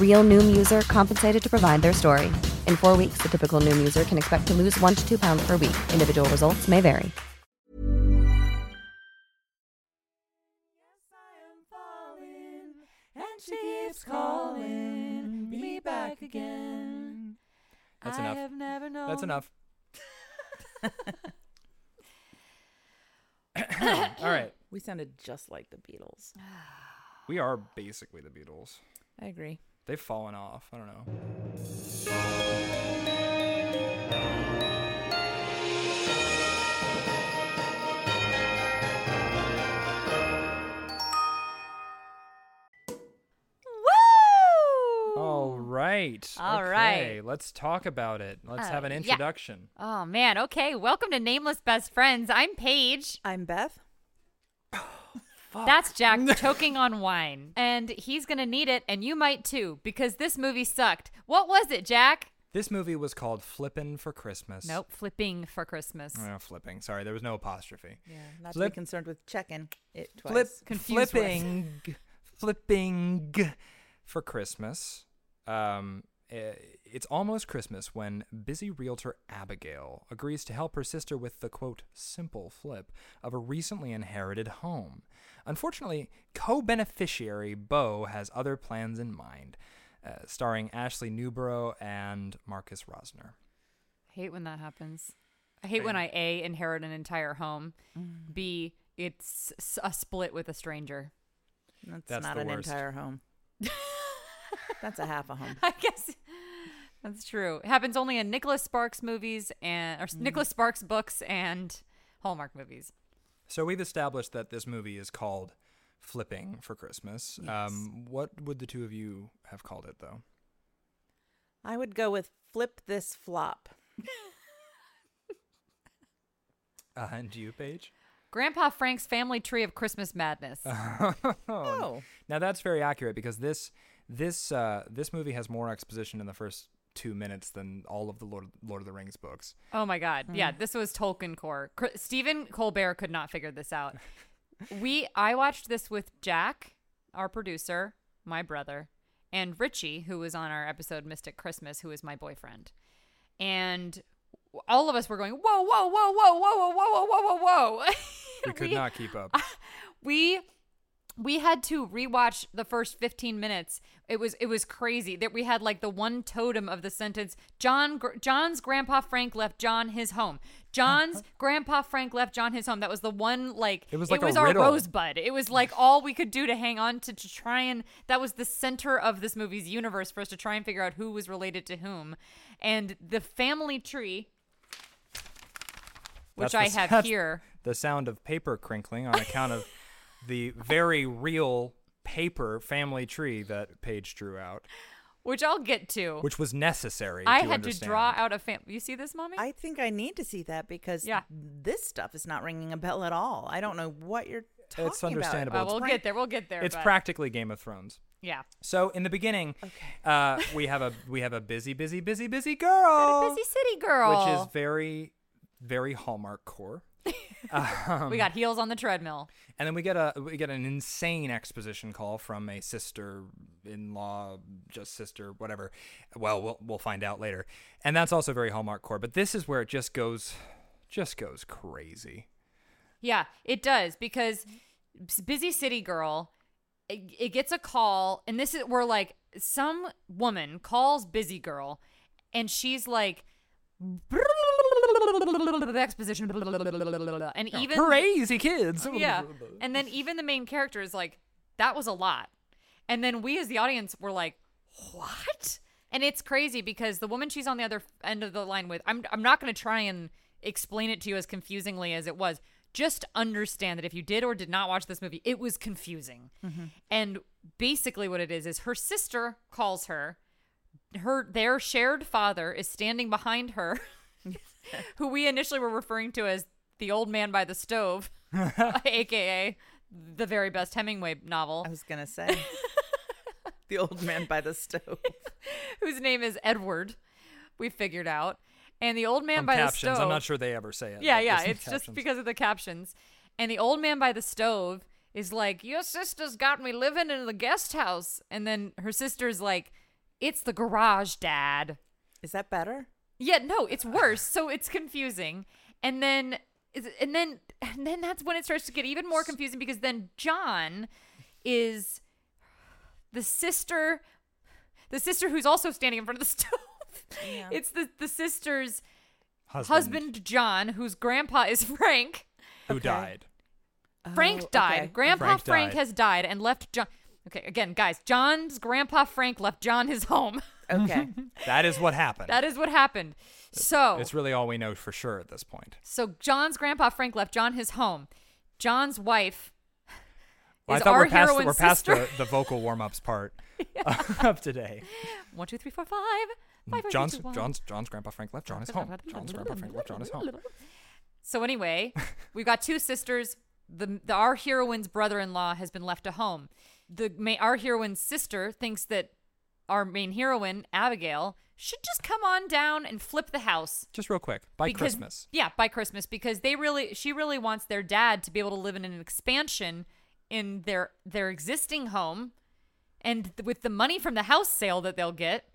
Real Noom user compensated to provide their story. In four weeks, the typical Noom user can expect to lose one to two pounds per week. Individual results may vary. And she keeps calling me back again. That's I enough. have never known. That's enough. All right. We sounded just like the Beatles. We are basically the Beatles. I agree. They've fallen off. I don't know. Woo! All right. All okay, right. Let's talk about it. Let's Uh, have an yeah. introduction. Oh man. Okay. Welcome to Nameless Best Friends. I'm Paige. I'm Beth. That's Jack choking on wine, and he's gonna need it, and you might too, because this movie sucked. What was it, Jack? This movie was called Flippin' for Christmas. Nope. Flipping for Christmas. Oh, flipping. Sorry, there was no apostrophe. Yeah, not Flip- to be concerned with checking it twice. Flip, Confused flipping, flipping for Christmas. Um, eh, it's almost Christmas when busy realtor Abigail agrees to help her sister with the quote simple flip of a recently inherited home. Unfortunately, co-beneficiary Bo has other plans in mind, uh, starring Ashley Newbrough and Marcus Rosner. I hate when that happens. I hate when I a inherit an entire home. Mm. B it's a split with a stranger. That's, That's not an worst. entire home. That's a half a home. I guess that's true. It happens only in Nicholas Sparks movies and or Mm. Nicholas Sparks books and Hallmark movies. So we've established that this movie is called Flipping for Christmas. Um, what would the two of you have called it, though? I would go with flip this flop. Uh, and you, Paige? Grandpa Frank's Family Tree of Christmas Madness. Oh. Now that's very accurate because this this uh, this movie has more exposition in the first two minutes than all of the Lord Lord of the Rings books. Oh my God! Yeah, Mm. this was Tolkien core. Cr- Stephen Colbert could not figure this out. we I watched this with Jack, our producer, my brother, and Richie, who was on our episode Mystic Christmas, who is my boyfriend, and all of us were going whoa whoa whoa whoa whoa whoa whoa whoa whoa whoa. We could not keep up. we we had to rewatch the first 15 minutes it was it was crazy that we had like the one totem of the sentence john Gr- john's grandpa frank left john his home. John's grandpa frank left john his home. That was the one like It was like a our riddle. rosebud. It was like all we could do to hang on to, to try and that was the center of this movie's universe for us to try and figure out who was related to whom. And the family tree which That's i the- have here The sound of paper crinkling on account of the very real paper family tree that Paige drew out, which i'll get to which was necessary. I to had to draw out a fam. You see this, mommy? I think I need to see that because Yeah. this stuff is not ringing a bell at all. I don't know what you're talking about. It's understandable. Uh, It's we'll pra- get there. We'll get there. It's but- practically Game of Thrones. Yeah. So in the beginning, uh, we have a we have a busy, busy, busy, busy girl, Busy city girl. which is very very Hallmark core. Um, we got heels on the treadmill. And then we get a we get an insane exposition call from a sister-in-law, just sister, whatever. Well, we'll we'll find out later. And that's also very Hallmark core. But this is where it just goes, just goes crazy. Yeah, it does because busy city girl, it, it gets a call, and this is where like some woman calls busy girl, and she's like. Exposition, and oh, even crazy kids. yeah. And then even the main character is like, that was a lot. And then we as the audience were like, what? And it's crazy because the woman she's on the other end of the line with, I'm, I'm not going to try and explain it to you as confusingly as it was. Just understand that if you did or did not watch this movie, it was confusing. Mm-hmm. And basically, what it is is her sister calls her. Her their shared father is standing behind her, who we initially were referring to as the old man by the stove, aka the very best Hemingway novel, I was gonna say the old man by the stove. whose name is Edward. We figured out, and the old man From by captions. the stove. I'm not sure they ever say it. Yeah, yeah. in the It's just captions. because of the captions. And the old man by the stove is like, Your sister's got me living in the guest house. And then her sister's like, It's the garage, dad. Is that better? Yeah, no, it's worse. so it's confusing. And then and then and then that's when it starts to get even more confusing because then John is the sister the sister who's also standing in front of the stove. It's the the sister's husband, husband John, whose grandpa is Frank. who died. Frank Oh, died. okay. Grandpa Frank Frank, died. has died and left John. Okay, again, guys, John's grandpa Frank left John his home. Okay. That is what happened. that is what happened. So, It's really all we know for sure at this point. so John's grandpa Frank left John his home. John's wife Well, is I thought our we're past, heroine's we're past the, the vocal warm ups part of today. One, two, three, four, five. Five, four, three, John's two. John's John's grandpa Frank left John his home. John's grandpa Frank left John his home. So anyway, we've got two sisters. The, the our heroine's brother-in-law has been left at home. The our heroine's sister thinks that our main heroine Abigail should just come on down and flip the house Just real quick, by because- Christmas. Yeah, by Christmas because they really she really wants their dad to be able to live in an expansion in their their existing home and th- with the money from the house sale that they'll get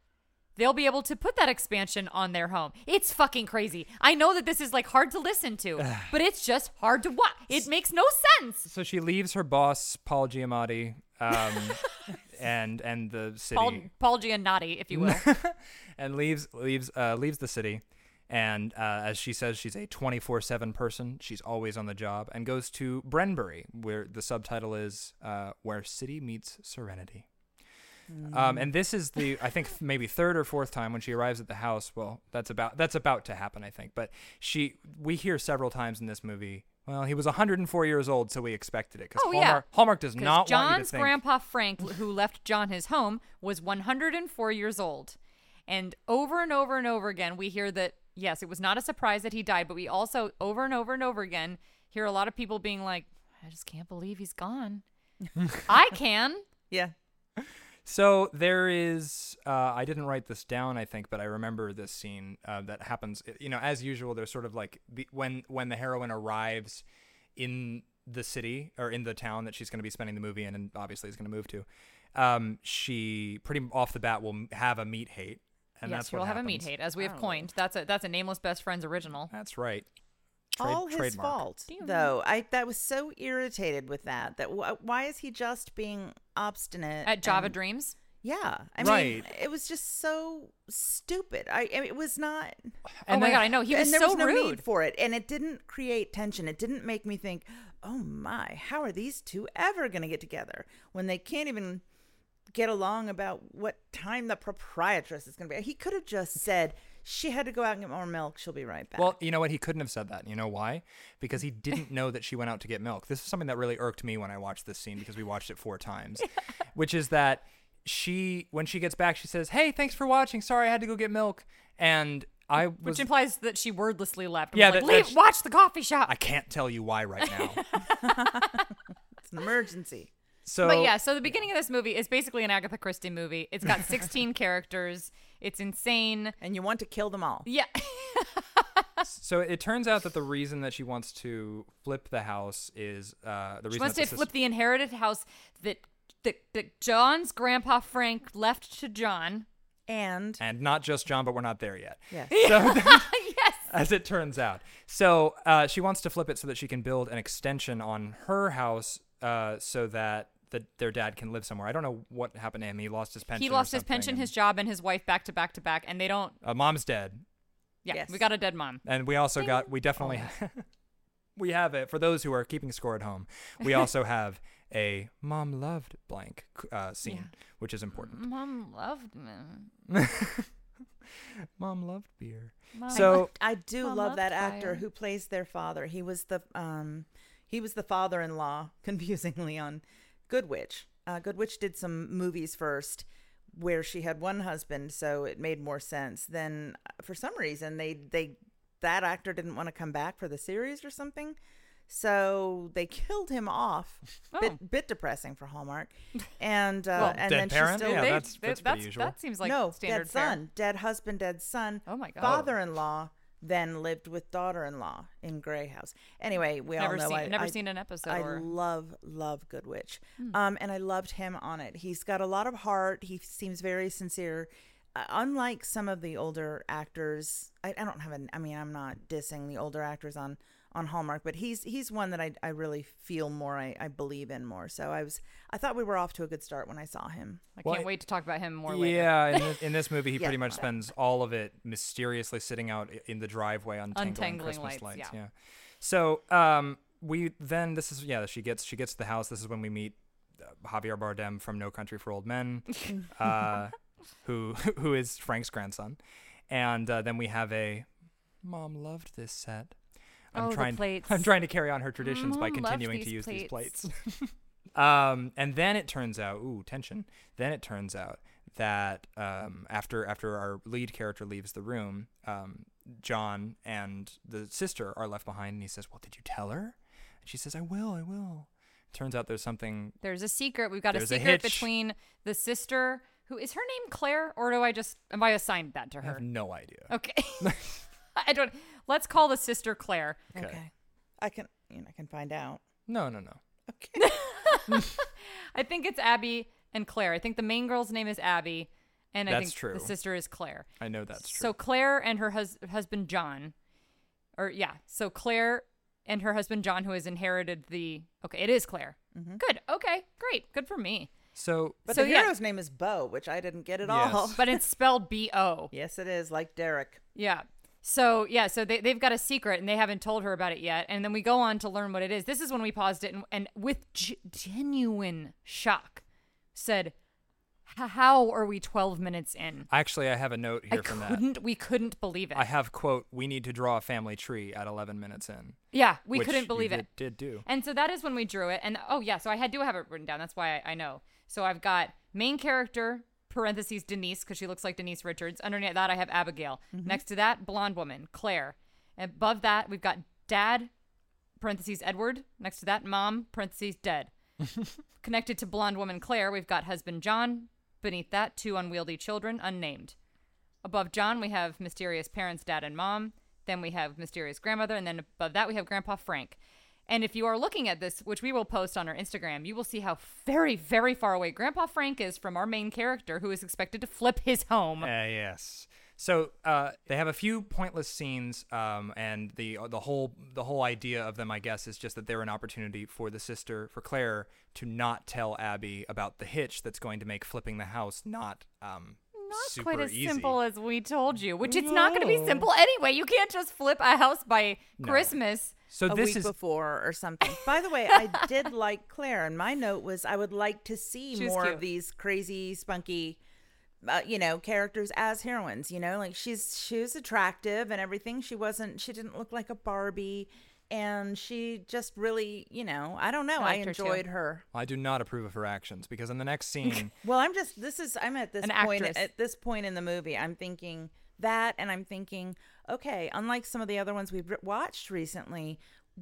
they'll be able to put that expansion on their home. It's fucking crazy. I know that this is like hard to listen to, but it's just hard to watch. It makes no sense. So she leaves her boss, Paul Giamatti, um, and and the city, Paul Paul Giannotti, if you will. and leaves leaves uh, leaves the city. And uh, as she says, she's a 24 7 person. She's always on the job and goes to Brenbury, where the subtitle is uh, Where City Meets Serenity. Um, and this is the I think maybe third or fourth time when she arrives at the house. Well, that's about that's about to happen, I think. But she we hear several times in this movie. Well, he was 104 years old, so we expected it because Oh, Hallmark, yeah. Hallmark does 'Cause not want you to John's think. grandpa Frank, who left John his home, was 104 years old. And over and over and over again, we hear that, yes, it was not a surprise that he died, but we also, over and over and over again, hear a lot of people being like, I just can't believe he's gone. I can. Yeah. So there is. Uh, I didn't write this down, I think, but I remember this scene uh, that happens. You know, as usual, there's sort of like the, when when the heroine arrives in the city or in the town that she's going to be spending the movie in, and obviously is going to move to. Um, she pretty off the bat will have a meet hate, and yes, that's you'll what have a meet hate, as we have coined. That's a that's a nameless best friends original. That's right. Trade- All his trademark. fault, though. I that was so irritated with that. That wh- why is he just being obstinate At Java and- Dreams. Yeah, I Right. mean, it was just so stupid. I, I mean, it was not. oh my then- god, I know he was and there so was no rude. need for it, and it didn't create tension. It didn't make me think, "Oh my, how are these two ever going to get together when they can't even get along about what time the proprietress is going to be?" He could have just said she had to go out and get more milk. She'll be right back. Well, you know what? He couldn't have said that. You know why? Because he didn't know that she went out to get milk. This is something that really irked me when I watched this scene because we watched it four times, which is that she, when she gets back, she says, "Hey, thanks for watching. Sorry, I had to go get milk." And I was, Which implies that she wordlessly left. and Yeah, was that- Leave, that's- watch the coffee shop. I can't tell you why right now. it's an emergency. So, but yeah, so the beginning of this movie is basically an Agatha Christie movie. It's got 16 characters. It's insane. And you want to kill them all. Yeah. so it turns out that the reason that she wants to flip the house is uh, the reason She wants to flip sis- the inherited house that, that that John's grandpa Frank left to John. And and not just John, but we're not there yet. yes. So yes. as it turns out. So uh, she wants to flip it so that she can build an extension on her house uh, so that the, their dad can live somewhere. I don't know what happened to him. He lost his pension. He lost his pension, and- his job, and his wife back to back to back, and they don't. Uh, mom's dead. Yeah, Yes. we got a dead mom. And we also got, we definitely, we have it. For those who are keeping score at home, we also have a mom loved blank uh, scene, which is important. Mom loved me. Mom loved beer. Mom So I do Mom love that actor fire. who plays their father. He was the um he was the father-in-law confusingly on Good Witch. Uh, Good Witch did some movies first where she had one husband, so it made more sense. Then uh, for some reason they they that actor didn't want to come back for the series or something. So they killed him off. Oh. Bit, bit depressing for Hallmark. And uh, Well, and Dead then parent? she still Yeah, They- that's- they- that's pretty usual. That seems like no, standard dead fare. son, dead husband, dead son. Oh my God. Father-in-law then lived with daughter-in-law in Grey House. Anyway, we Never all know seen- I, never I- seen an episode I or- Hmm. love love Good Witch, um, and I loved him on it. He's got a lot of heart. He seems very sincere. Uh, unlike some of the older actors, I, I don't have an. I mean, I'm not dissing the older actors on on Hallmark, but he's he's one that I, I really feel more. I, I believe in more. So I was I thought we were off to a good start when I saw him. I Well, can't I- wait to talk about him more later. Yeah, in this, in this movie, he Yeah. pretty much spends all of it mysteriously sitting out in the driveway untangling, Untangling Christmas lights, lights. yeah. So um, we then this is yeah she gets she gets to the house. This is when we meet uh, Javier Bardem from No Country for Old Men, uh, who who is Frank's grandson, and uh, then we have a mom loved this set. I'm Oh, trying. plates. I'm trying to carry on her traditions by Mom loved continuing to use these plates. plates. um, and then it turns out, ooh, tension. Then it turns out that um, after after our lead character leaves the room, um, John and the sister are left behind, and he says, "Well, did you tell her?" And she says, "I will, I will." Turns out there's something. There's a secret. We've got a a secret hitch. between the sister, who is her name Claire, or do I just am I assigned that to her? I have no idea. Okay. I don't. Let's call the sister Claire. Okay. I can you know I can find out. No, no, no. Okay. I think it's Abby and Claire. I think the main girl's name is Abby, and I think true. the sister is Claire. I know that's true. So Claire and her hus- husband John, or yeah, so Claire and her husband John, who has inherited the. Okay, it is Claire. Mm-hmm. Good. Okay, great. Good for me. so But So, the yeah. hero's name is Bo, which I didn't get at Yes. all. But it's spelled B O. yes, it is like Derek. Yeah. So yeah, so they they've got a secret and they haven't told her about it yet. And then we go on to learn what it is. This is when we paused it and, and with g- genuine shock said, "How are we 12 minutes in?" actually, I have a note I here from that. couldn't. We couldn't believe it. I have quote: "We need to draw a family tree at 11 minutes in." yeah, we couldn't believe did, it. Did do. And so that is when we drew it. And oh yeah, so I had do have it written down. That's why I, I know. So I've got main character parentheses Denise because she looks like Denise Richards. Underneath that I have Abigail. Mm-hmm. Next to that blonde woman Claire. Above that we've got dad parentheses Edward. Next to that mom parentheses dead. Connected to blonde woman Claire we've got husband John. Beneath that two unwieldy children unnamed. Above John, we have mysterious parents, dad and mom. Then we have mysterious grandmother. And then above that, we have Grandpa Frank. And if you are looking at this, which we will post on our Instagram, you will see how very, very far away Grandpa Frank is from our main character who is expected to flip his home. Uh, yes. So uh, they have a few pointless scenes, um, and the the whole the whole idea of them, I guess, is just that they're an opportunity for the sister, for Claire, to not tell Abby about the hitch that's going to make flipping the house not um, Not quite as easy. simple as we told you, which it's not going to be simple anyway. You can't just flip a house by No. Christmas. So a this week is before or something. By the way, I did like Claire, and my note was I would like to see She was more cute. of these crazy, spunky, uh, you know, characters as heroines. You know, like she's she was attractive and everything. She wasn't. She didn't look like a Barbie, and she just really, you know, I don't know. I I, liked her enjoyed her. I do not approve of her actions because in the next scene, Well, I'm just this is I'm at this An point actress. at this point in the movie. I'm thinking that, and I'm thinking, okay, unlike some of the other ones we've watched recently,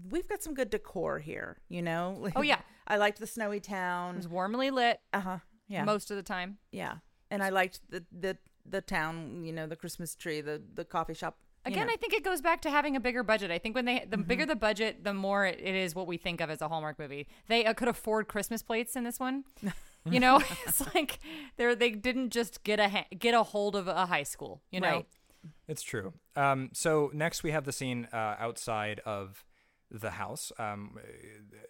we've got some good decor here. You know? Oh, yeah. I liked the snowy It town. was warmly lit Uh huh. Yeah. most of the time. yeah, and I liked the the the town. You know, the Christmas tree, the the coffee shop Again, know. I think it goes back to having a bigger budget. I think when they the Mm-hmm. bigger the budget, the more it, it is what we think of as a Hallmark movie. They uh, could afford Christmas plates in this one. You know, it's like they're they didn't just get a ha- get a hold of a high school. You know, Right. It's true. Um, so next we have the scene uh, outside of the house. Um,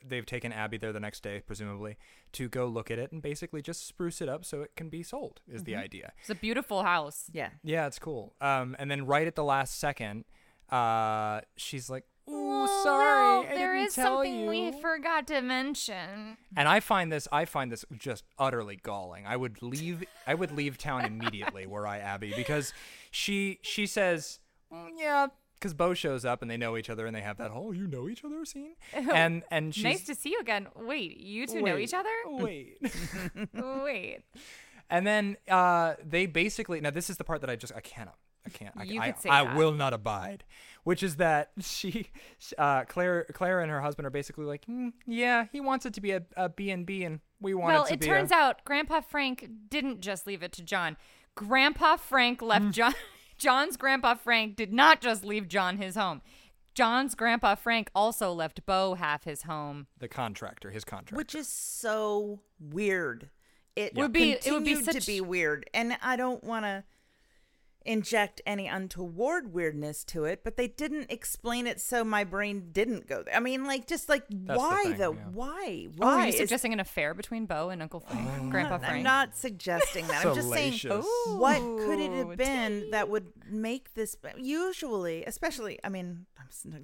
they've taken Abby there the next day, presumably, to go look at it and basically just spruce it up so it can be sold. Is the idea? it's a beautiful house. yeah. Yeah, it's cool. Um, and then right at the last second, uh, she's like, "Ooh, sorry, I there didn't is tell something you." we forgot to mention. And I find this, I find this just utterly galling. I would leave, I would leave town immediately were I Abby because she, she says, "Mm, yeah, because Bo shows up and they know each other and they have that whole you know each other scene. And and she's nice to see you again. Wait, you two know each other? Wait. Wait. And then uh, they basically now this is the part that I just I cannot I can't I, You I, could say I that. will not abide, which is that she uh, Claire Claire and her husband are basically like "Mm, yeah he wants it to be a, a B and B and we want Well, it to be. Well, it be turns a, out Grandpa Frank didn't just leave it to John. Grandpa Frank left Mm. John. John's Grandpa Frank did not just leave John his home. John's Grandpa Frank also left Bo half his home. the contractor his contractor which is so weird. It Would be- it would be such- to be weird, and I don't want to inject any untoward weirdness to it, but they didn't explain it, so my brain didn't go there. I mean, like, just like the why thing, though? yeah. Why? Oh, Why? are you is- suggesting an affair between Bo and Uncle Frank, Oh. Grandpa Frank? I'm not suggesting that. I'm just saying, Salacious. what could it have been that would make this? Usually, especially, I mean,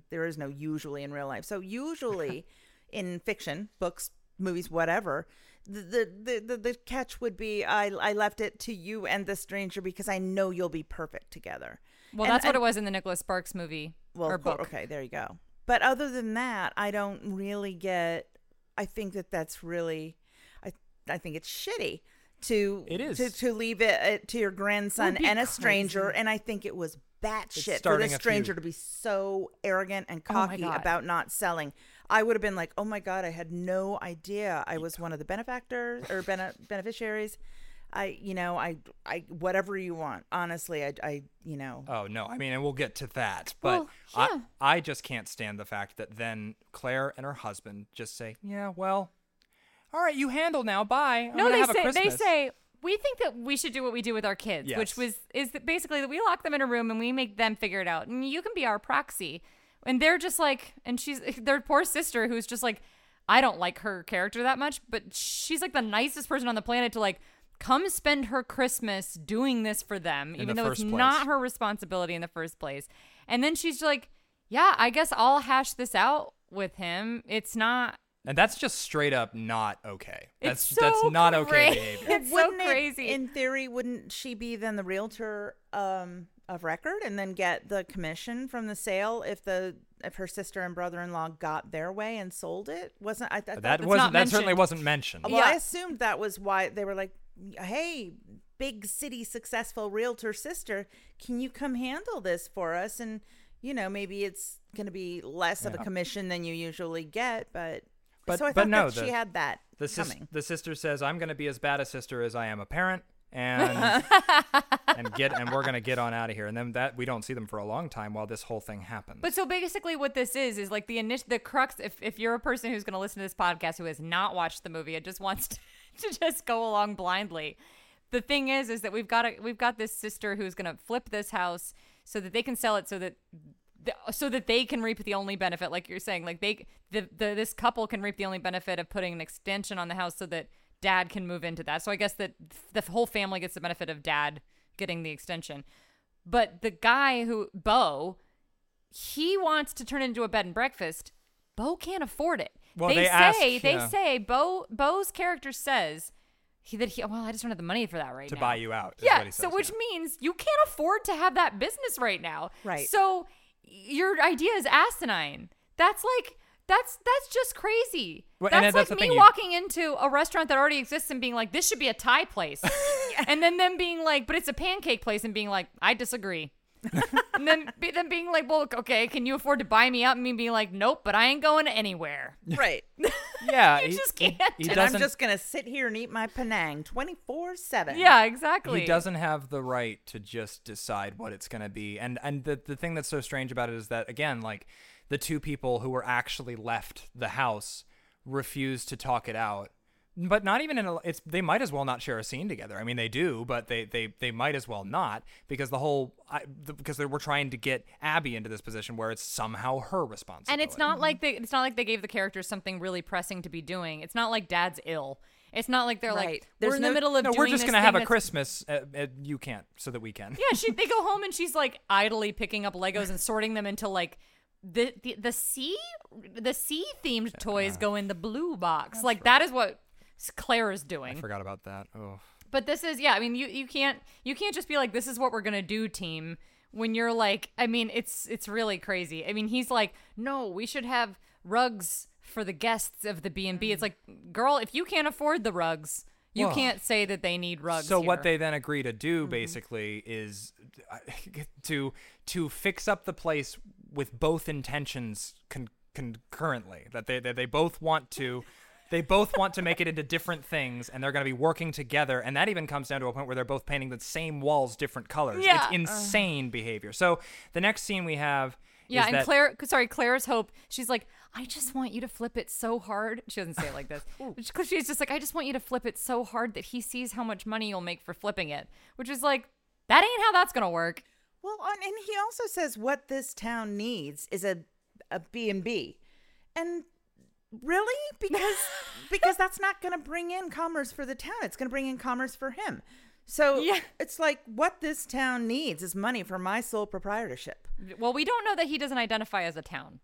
there is no usually in real life. So usually, in fiction, books, movies, whatever, the the, the the the catch would be I I left it to you and the stranger because I know you'll be perfect together. well, And- that's what and- it was in the Nicholas Sparks movie well, or book. okay, there you go. But other than that, I don't really get. I think that that's really, I I think it's shitty to It is. to, to leave it uh, to your grandson and a stranger, crazy. and I think it was batshit for starting this stranger to be so arrogant and Oh cocky God. about not selling. I would have been like, oh my god, I had no idea I was one of the benefactors or bene- beneficiaries. I, you know, I, I, whatever you want. Honestly, I, I, you know, Oh no, I mean, and we'll get to that, but Well, yeah. I, I just can't stand the fact that then Claire and her husband just say, "Yeah, well, all right, you handle now. Bye. I'm no, they say they say we think that we should do what we do with our kids, Yes. which was is that basically that we lock them in a room and we make them figure it out, and you can be our proxy. And they're just like, and she's their poor sister who's just like, I don't like her character that much, but she's like the nicest person on the planet to like come spend her Christmas doing this for them, In even the though it's place. not her responsibility in the first place. And then she's like, yeah, I guess I'll hash this out with him. It's not and that's just straight up not okay. That's It's that's so not okay cra- behavior. It's so Wouldn't it, crazy. in theory, wouldn't she be then the realtor um, of record and then get the commission from the sale if the if her sister and brother in law got their way and sold it? Wasn't I? I thought that that's wasn't not that certainly wasn't mentioned. Well, I assumed that was why they were like, "Hey, big city successful realtor sister, can you come handle this for us?" And you know, maybe it's going to be less of a commission than you usually get, but. But- so I but thought no, that she had that The, sis- the sister says, "I'm going to be as bad a sister as I am a parent," and and get and we're going to get on out of here. And then that we don't see them for a long time while this whole thing happens. But so basically, what this is is like the initial, the crux. If if you're a person who's going to listen to this podcast who has not watched the movie and just wants to, to just go along blindly, the thing is, is that we've got a we've got this sister who's going to flip this house so that they can sell it so that. So that they can reap the only benefit, like you're saying, like they, the, the this couple can reap the only benefit of putting an extension on the house, so that dad can move into that. So I guess that the whole family gets the benefit of dad getting the extension. But the guy who Bo, he wants to turn it into a bed and breakfast. Bo can't afford it. Well, they, they say ask, they yeah. say Bo Bo's character says he that he well I just don't have the money for that right now. to now. buy you out. is Yeah, what he so which yeah. means you can't afford to have that business right now. Right. So your idea is asinine. That's like that's that's just crazy. Well, that's that's like me you- walking into a restaurant that already exists and being like, "This should be a Thai place," and then them being like, "But it's a pancake place," and being like, "I disagree." and then be, then being like, well, okay, can you afford to buy me out? And me being like, nope, but I ain't going anywhere. Right. Yeah, You he- just can't. He, And and I'm just gonna sit here and eat my Penang 24 seven. Yeah, exactly. He doesn't have the right to just decide what it's going to be. And and the the thing that's so strange about it is that again, like the two people who were actually left the house refused to talk it out. But not even in a it's they might as well not share a scene together. I mean they do, but they they they might as well not because the whole I, the, because they were trying to get Abby into this position where it's somehow her responsibility. And it's not like they it's not like they gave the characters something really pressing to be doing. It's not like dad's ill. It's not like they're like Right. we're There's in the middle of no, doing we're just gonna have a Christmas. Uh, uh, you can't, so that we can. Yeah, she they go home and she's like idly picking up Legos and sorting them into like the the, the sea the sea themed toys go in the blue box. like that is what Claire is doing. I forgot about that. Oh. But this is yeah, I mean you you can't you can't just be like this is what we're going to do team when you're like I mean it's it's really crazy. I mean he's like no, we should have rugs for the guests of the B&B. It's like girl, if you can't afford the rugs, you can't say that they need rugs. So what they then agree to do basically is uh, to to fix up the place with both intentions con- concurrently. That they, that they both want to they both want to make it into different things and they're going to be working together and that even comes down to a point where they're both painting the same walls different colors. Yeah. It's insane behavior. So the next scene we have Yeah, and that- Claire, sorry, Claire's hope. She's like, I just want you to flip it so hard. She doesn't say it like this, because she's just like, I just want you to flip it so hard that he sees how much money you'll make for flipping it. Which is like, that ain't how that's gonna work. Well, and he also says what this town needs is a a B and B, and really because because that's not going to bring in commerce for the town. It's going to bring in commerce for him. So Yeah. it's like what this town needs is money for my sole proprietorship. Well, we don't know that he doesn't identify as a town.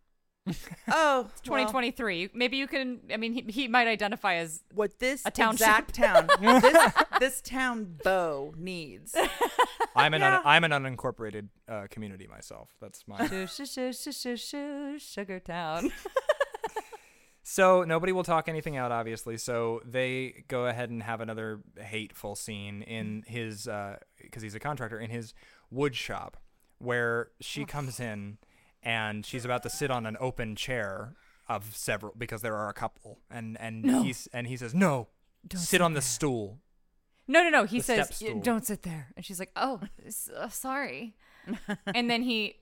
Oh, well, 2023. Maybe you can. I mean, he, he might identify as. what this A township. exact town this, this town Bo needs. I'm an Yeah. un- I'm an unincorporated uh, community myself. That's my Sugar Town. So nobody will talk anything out, obviously. So they go ahead and have another hateful scene in his, because he's a contractor, in his wood shop, where she comes in and she's about to sit on an open chair of several because there are a couple, and and he's and he says no, don't sit on the stool. No, no, no. He The says, "Don't sit there," and she's like, "Oh, s- uh, sorry." and then he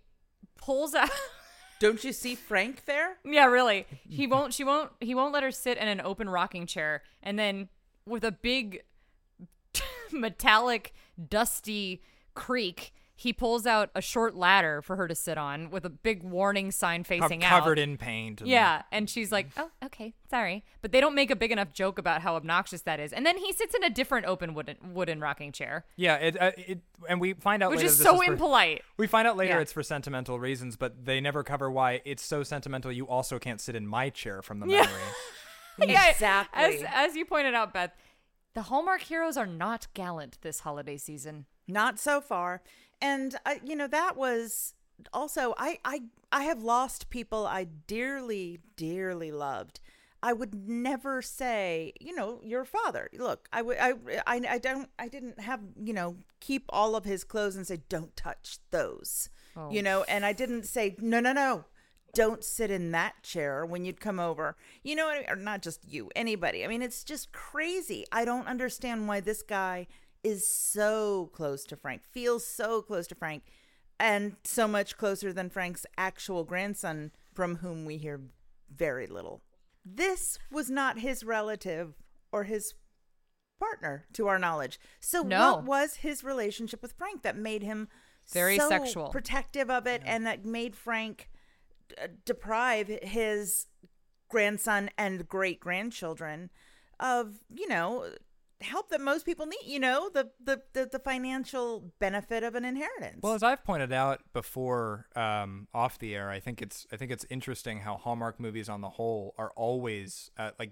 pulls out. Don't you see Frank there? yeah, really. He won't. She won't. He won't let her sit in an open rocking chair. And then with a big metallic, dusty creak, he pulls out a short ladder for her to sit on with a big warning sign co- facing out. covered in paint. and- Yeah, and she's like, "Oh, okay, sorry," but they don't make a big enough joke about how obnoxious that is. And then he sits in a different open wooden wooden rocking chair, yeah. It, uh, it and we find out which later is this so for- impolite. We find out later Yeah. it's for sentimental reasons, but they never cover why it's so sentimental. You also can't sit in my chair from the memory. Yeah, Exactly. As as you pointed out, Beth, the Hallmark heroes are not gallant this holiday season. Not so far. And uh, you know that was also I I I have lost people I dearly dearly loved. I would never say, you know, your father. Look, I would I I I don't I didn't have, you know, keep all of his clothes and say don't touch those. You know, and I didn't say no no no. Don't sit in that chair when you'd come over. You know, I mean? or not just you, anybody. I mean, it's just crazy. I don't understand why this guy is so close to Frank, feels so close to Frank, and so much closer than Frank's actual grandson, from whom we hear very little. This was not his relative or his partner, to our knowledge. So, No. what was his relationship with Frank that made him Very so sexual. protective of it, and that made Frank uh, deprive his grandson and great grandchildren of you know help that most people need you know the, the the the financial benefit of an inheritance Well, as I've pointed out before, um, off the air, I think it's I think it's interesting how Hallmark movies on the whole are always uh, like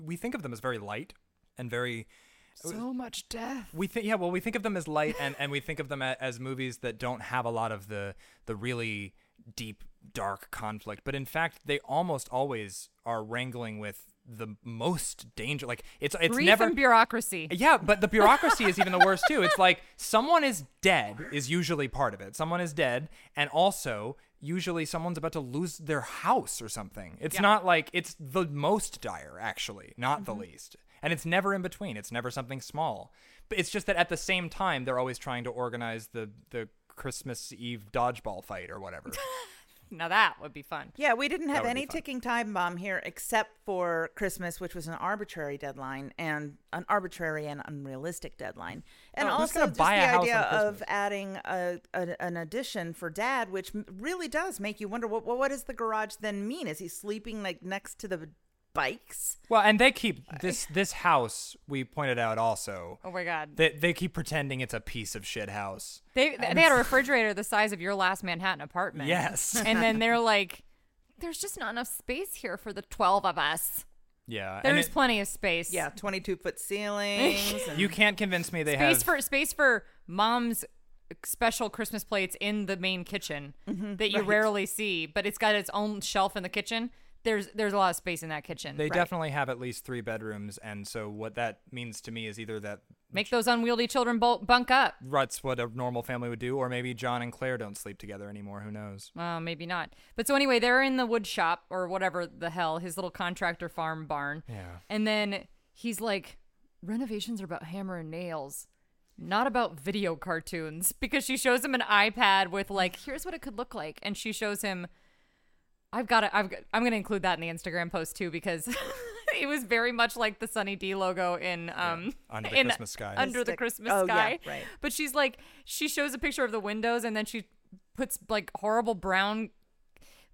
we think of them as very light and very So much death. we think yeah well we think of them as light and, and we think of them a, as movies that don't have a lot of the the really deep dark conflict but in fact they almost always are wrangling with the most danger. Like it's it's Grief never bureaucracy. yeah, but the bureaucracy is even the worst too. It's like someone is dead is usually part of it. Someone is dead, and also usually someone's about to lose their house or something. It's Yeah. not like it's the most dire, actually, not the mm-hmm. least. And it's never in between. It's never something small. But it's just that at the same time, they're always trying to organize the the Christmas Eve dodgeball fight or whatever. Now that would be fun. Yeah, we didn't have any ticking time bomb here except for Christmas, which was an arbitrary deadline and an arbitrary and unrealistic deadline. And Oh, also just buy the a idea of adding a, a, an addition for dad, which really does make you wonder what, what what does the garage then mean? Is he sleeping like next to the bikes? well, and they keep this this house. We pointed out also. Oh my god. They they keep pretending it's a piece of shit house. They they had a refrigerator the size of your last Manhattan apartment. Yes. And then they're like, "There's just not enough space here for the twelve of us. Yeah, There's it- plenty of space. Yeah, 22 foot ceilings. You can't convince me they space have for space for mom's special Christmas plates in the main kitchen Mm-hmm. that you rarely see, but it's got its own shelf in the kitchen. There's there's a lot of space in that kitchen. They definitely have at least three bedrooms, and so what that means to me is either that Make those unwieldy children bunk up. that's what a normal family would do, or maybe John and Claire don't sleep together anymore. Who knows? Uh, maybe not. But so anyway, they're in the wood shop or whatever the hell, his little contractor farm barn. Yeah. And then he's like, renovations are about hammer and nails, not about video cartoons. Because she shows him an iPad with like, here's what it could look like, and she shows him. I've got to. I've. got- I'm going to include that in the Instagram post too because it was very much like the Sunny D logo in um Under the in Christmas Sky. Under the Stick- Christmas oh, yeah, sky. right. But she's like, she shows a picture of the windows and then she puts like horrible brown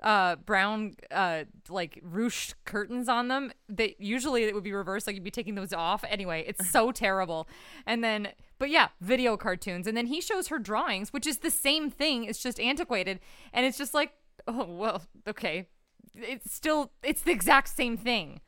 uh brown uh like ruched curtains on them that usually it would be reversed like you'd be taking those off anyway it's so terrible and then but yeah video cartoons and then he shows her drawings which is the same thing it's just antiquated and it's just like oh well okay it's still it's the exact same thing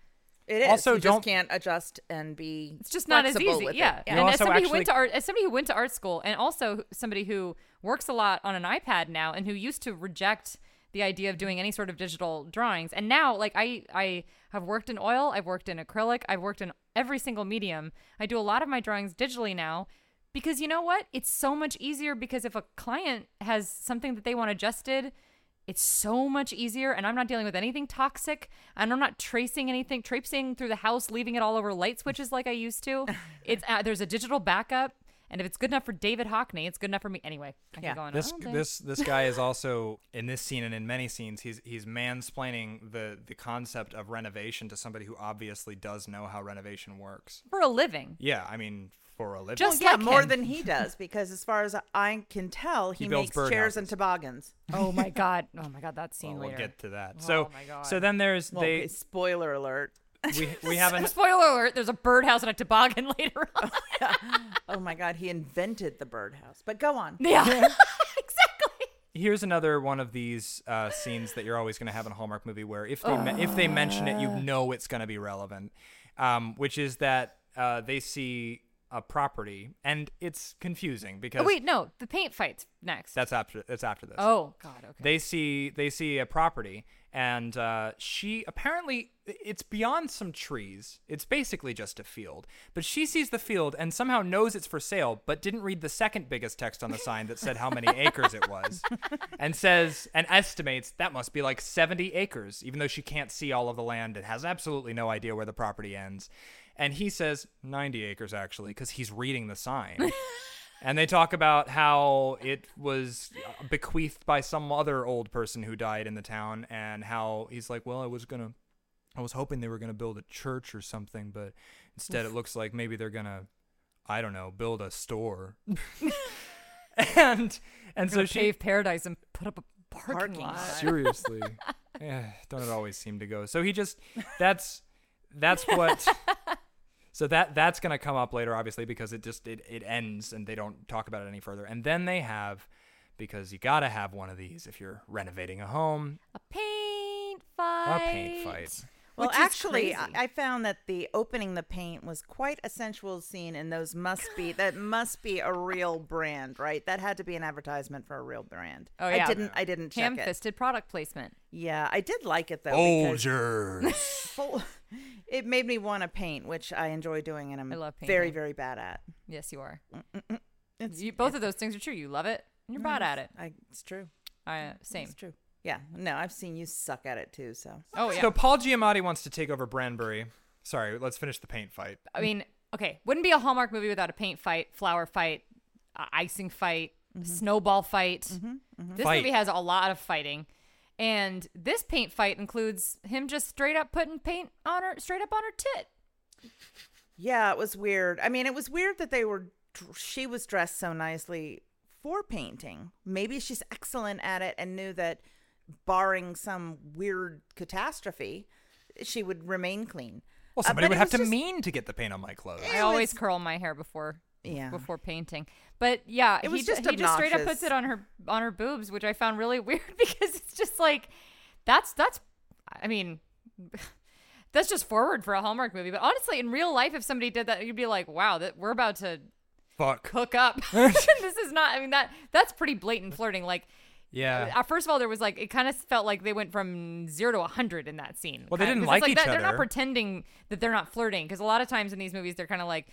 It is. Also, you don't- just can't adjust and be. it's just not as easy. with it. Yeah. And as also somebody who went to art as somebody who went to art school and also somebody who works a lot on an iPad now and who used to reject the idea of doing any sort of digital drawings. And now like I I have worked in oil, I've worked in acrylic, I've worked in every single medium. I do a lot of my drawings digitally now because you know what? It's so much easier because if a client has something that they want adjusted, it's so much easier and i'm not dealing with anything toxic and i'm not tracing anything traipsing through the house leaving it all over light switches like i used to it's uh, there's a digital backup and if it's good enough for david hockney it's good enough for me anyway I Yeah. go on This all this this guy is also in this scene and in many scenes. He's he's mansplaining the the concept of renovation to somebody who obviously does know how renovation works. for a living Yeah, I mean for a living. Just yeah, like more him. than he does because as far as I can tell, he, He builds makes chairs and toboggans. oh my god oh my god that Well, scene we'll get to that. Oh So my God. so then there's Well, they okay, spoiler alert. we we have an spoiler alert there's a birdhouse and a toboggan later on Oh my God, he invented the birdhouse. But go on. yeah exactly here's another one of these uh, scenes that you're always going to have in a Hallmark movie where if they me- if they mention it, you know it's going to be relevant. Um, which is that uh, they see a property and it's confusing because oh wait no the paint fight's next that's after that's after this. oh god okay They see they see a property and uh, she apparently it's beyond some trees. It's basically just a field. But she sees the field and somehow knows it's for sale, but didn't read the second biggest text on the sign that said how many acres it was, and says and estimates that must be like 70 acres, even though she can't see all of the land and has absolutely no idea where the property ends. And he says 90 acres actually, because he's reading the sign. And they talk about how it was bequeathed by some other old person who died in the town, and how he's like, well, I was gonna, I was hoping they were gonna build a church or something, but instead it looks like maybe they're gonna, I don't know, build a store. and and so Gonna she pave paradise and put up a parking, Parking lot. lot. seriously, yeah, don't it always seem to go? So he just that's that's what. So that that's gonna come up later, obviously, because it just it, it ends and they don't talk about it any further. And then they have, because you gotta have one of these if you're renovating a home, A paint fight. a paint fight. Well, Which actually, I. I found that the opening the paint was quite a sensual scene, and those must be that must be a real brand, right? That had to be an advertisement for a real brand. Oh, yeah. I didn't. I didn't check it. Ham-fisted product placement. Yeah, I did like it though. because Folgers. Fol- It made me want to paint, which I enjoy doing, and I'm I love very, painting. very bad at. Yes, you are. It's You, both of those things are true. You love it, and you're bad at it. I, it's true. Uh, same. It's true. Yeah. No, I've seen you suck at it too. So Oh yeah. So Paul Giamatti wants to take over Branbury. Sorry, let's finish the paint fight. I mean, okay, wouldn't be a Hallmark movie without a paint fight, flower fight, uh, icing fight, snowball fight. This Fight. movie has a lot of fighting. And this paint fight includes him just straight up putting paint on her, straight up on her tit. yeah, it was weird. I mean, it was weird that they were. She was dressed so nicely for painting. Maybe she's excellent at it and knew that, barring some weird catastrophe, she would remain clean. Well, Uh, somebody but would have to just- mean to get the paint on my clothes. I always was- curl my hair before Yeah. before painting. But yeah, It was he, ju- just he just straight up puts it on her on her boobs, which I found really weird because it's just like that's that's I mean that's just forward for a Hallmark movie. But honestly, in real life, if somebody did that, you'd be like, wow, that we're about to Fuck. hook up. this is not. I mean that that's pretty blatant flirting. Like. Yeah. Uh, first of all, there was like it kind of felt like they went from zero to a hundred in that scene. Well, they Kinda- didn't it's like each that, They're not pretending that they're not flirting because a lot of times in these movies they're kind of like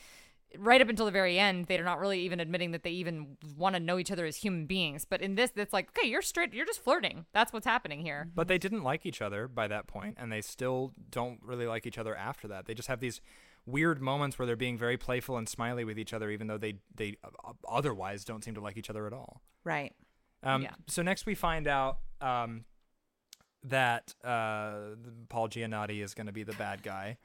right up until the very end they're not really even admitting that they even want to know each other as human beings. But in this, it's like okay, you're straight, you're just flirting. That's what's happening here. But they didn't like each other by that point, and they still don't really like each other after that. They just have these weird moments where they're being very playful and smiley with each other, even though they they uh, otherwise don't seem to like each other at all. Right. Um, Yeah. So next we find out um, that uh, Paul Giamatti is going to be the bad guy.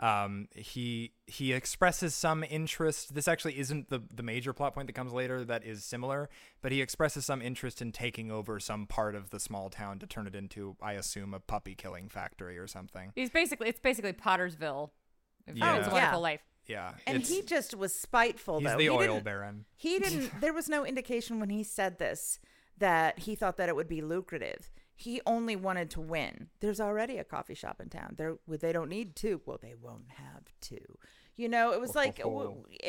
Um, he he expresses some interest. This actually isn't the the major plot point that comes later that is similar, but he expresses some interest in taking over some part of the small town to turn it into, I assume, a puppy killing factory or something. He's basically it's basically Pottersville. Yeah. It's a Wonderful yeah. Life. Yeah, And he just was spiteful. he's though. the He oil baron. He didn't. There was no indication when he said this that he thought that it would be lucrative. He only wanted to win. There's already a coffee shop in town. There, well, they don't need two. Well, they won't have two. You know, it was like it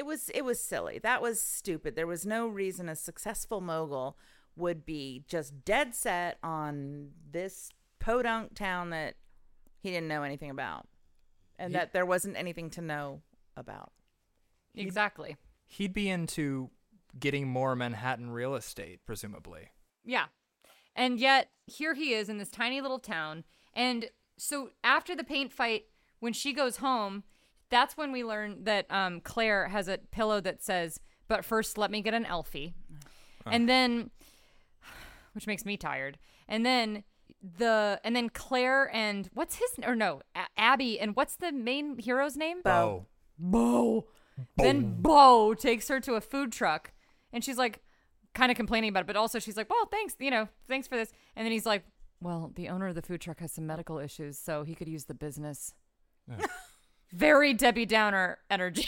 was. It was silly. That was stupid. There was no reason a successful mogul would be just dead set on this podunk town that he didn't know anything about, and He- that there wasn't anything to know about. Exactly. He'd be into getting more Manhattan real estate, presumably. Yeah. And yet, here he is in this tiny little town. And so, after the paint fight, when she goes home, that's when we learn that um, Claire has a pillow that says, But first, let me get an Elfie. And then, which makes me tired. And then, the and then Claire and what's his or no A- Abby and what's the main hero's name? Bo. Bo. Then Bo takes her to a food truck and she's like kind of complaining about it, but also she's like, Well, thanks, you know, thanks for this. And then he's like, Well, the owner of the food truck has some medical issues, so he could use the business. Very Debbie Downer energy.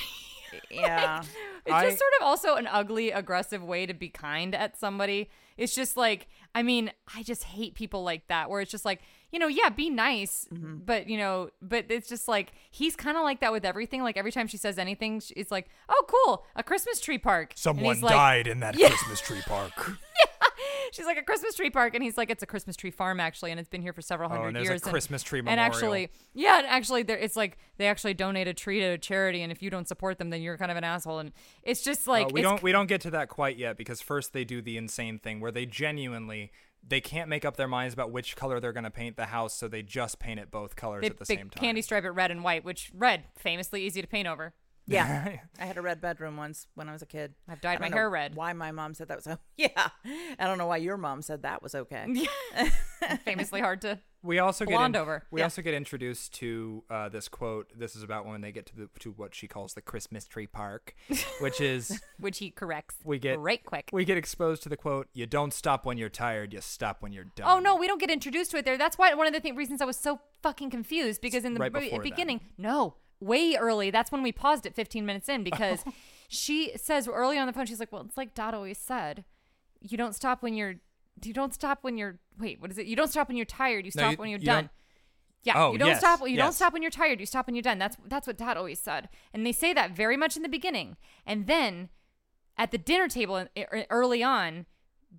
Yeah. It's I- just sort of also an ugly, aggressive way to be kind at somebody. It's just like, I mean, I just hate people like that, where it's just like, you know, yeah, be nice, Mm-hmm. but you know, but it's just like he's kind of like that with everything. Like every time she says anything, sh- it's like, oh, cool, a Christmas tree park. Someone he's like- died in that Yeah. Christmas tree park. yeah. She's like a Christmas tree park, and he's like, it's a Christmas tree farm actually, and it's been here for several Oh, hundred and there's a years. Christmas tree And memorial. actually, yeah, and actually, there it's like they actually donate a tree to a charity, and if you don't support them, then you're kind of an asshole. And it's just like Uh, we it's don't we don't get to that quite yet because first they do the insane thing where they genuinely they can't make up their minds about which color they're going to paint the house, so they just paint it both colors they, at the they same time. candy stripe it red and white, which red famously easy to paint over. Yeah. I had a red bedroom once when I was a kid. I've dyed I don't my know hair red. Why my mom said that was okay. yeah. I don't know why your mom said that was okay. famously hard to. We also get in- over. We Yeah. also get introduced to uh, this quote. This is about when they get to the to what she calls the Christmas tree park, which is Which he corrects. we get right quick. We get exposed to the quote: "You don't stop when you're tired. You stop when you're done." Oh no, we don't get introduced to it there. That's why one of the th- reasons I was so fucking confused because in the Right b- beginning, no, way early. That's when we paused at 15 minutes in because she says early on the phone, she's like, "Well, it's like Dot always said, you don't stop when you're, you don't stop when you're. Wait, what is it? You don't stop when you're tired. You No, stop you- when you're you done." Yeah, Oh, you don't yes, stop. You don't stop when you're tired. You stop when you're done. That's that's what Dad always said, and they say that very much in the beginning, and then at the dinner table e- er, er, early on,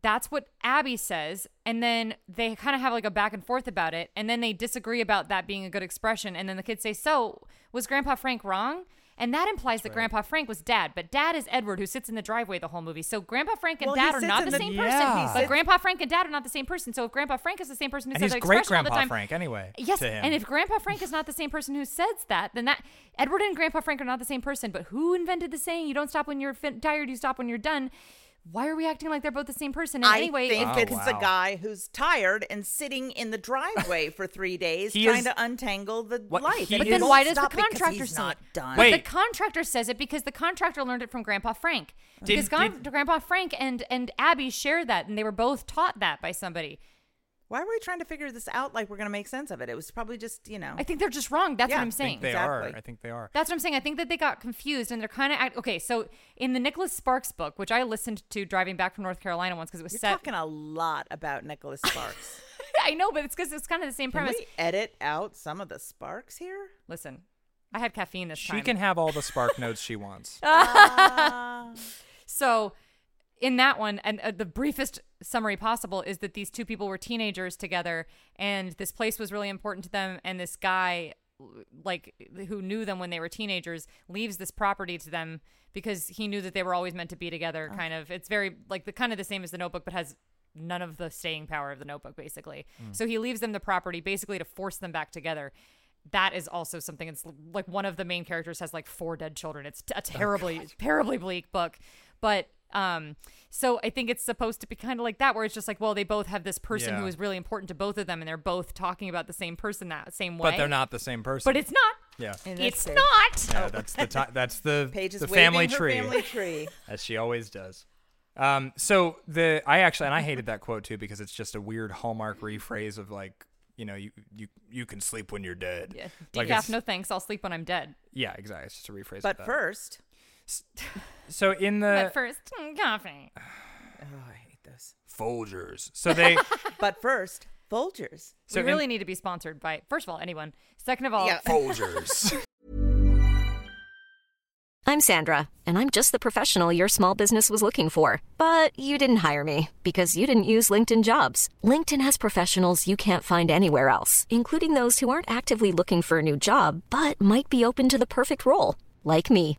that's what Abby says. And then they kind of have like a back and forth about it. And then they disagree about that being a good expression. And then the kids say, So, was Grandpa Frank wrong? And that implies that Grandpa Frank was dad, but dad is Edward who sits in the driveway the whole movie. So Grandpa Frank and Well, dad are not the, the- same Yeah. person. But sits- Grandpa Frank and dad are not the same person. So if Grandpa Frank is the same person who And says that great expression all the Grandpa time, Frank anyway. Yes, and if Grandpa Frank is not the same person who says that, then that Edward and Grandpa Frank are not the same person. But who invented the saying "You don't stop when you're fin- tired, you stop when you're done"? Why are we acting like they're both the same person? And I anyway, think Oh, it's the wow. guy who's tired and sitting in the driveway for three days He trying is- to untangle the What- light. But then why does the contractor he's say not it? done? But Wait. the contractor says it because the contractor learned it from Grandpa Frank. Because Gran- Grandpa Frank and and Abby shared that, and they were both taught that by somebody. Why were we trying to figure this out like we're going to make sense of it? It was probably just, you know. I think they're just wrong. That's Yeah, what I I'm I saying. think they Exactly. are. I think they are. That's what I'm saying. I think that they got confused and they're kind of okay. So in the Nicholas Sparks book, which I listened to driving back from North Carolina once because it was You're set. talking a lot about Nicholas Sparks. I know, but it's because it's kind of the same Can premise. we edit out some of the sparks here? Listen, I had caffeine this time. She time. can have all the spark notes she wants. So, in that one, and uh, the briefest summary possible is that these two people were teenagers together, and this place was really important to them. And this guy, like, who knew them when they were teenagers, leaves this property to them because he knew that they were always meant to be together. Kind of, it's very like the kind of the same as the Notebook, but has none of the staying power of the Notebook, basically. So he leaves them the property basically to force them back together. That is also something. It's like one of the main characters has like four dead children. It's a terribly, terribly bleak book. But um, so I think it's supposed to be kind of like that, where it's just like, well, they both have this person who Yeah. is really important to both of them, and they're both talking about the same person that same way. But they're not the same person. But it's not. Yeah. In this It's case. not. Yeah, that's the ti- that's the Paige is the waving family her tree, family tree. as she always does. Um, so the I actually and I hated that quote too because it's just a weird hallmark rephrase of like you know you you you can sleep when you're dead. Yeah. Like Decaf, it's- no thanks. I'll sleep when I'm dead. Yeah, exactly. It's just a rephrase. of But that. first, so in the But first, coffee. oh, I hate this. Folgers, so they But first, Folgers. so we in- really need to be sponsored by, first of all, anyone. Second of all, Yeah. Folgers. I'm Sandra, and I'm just the professional your small business was looking for. But you didn't hire me because you didn't use LinkedIn jobs. LinkedIn has professionals you can't find anywhere else, including those who aren't actively looking for a new job but might be open to the perfect role, like me.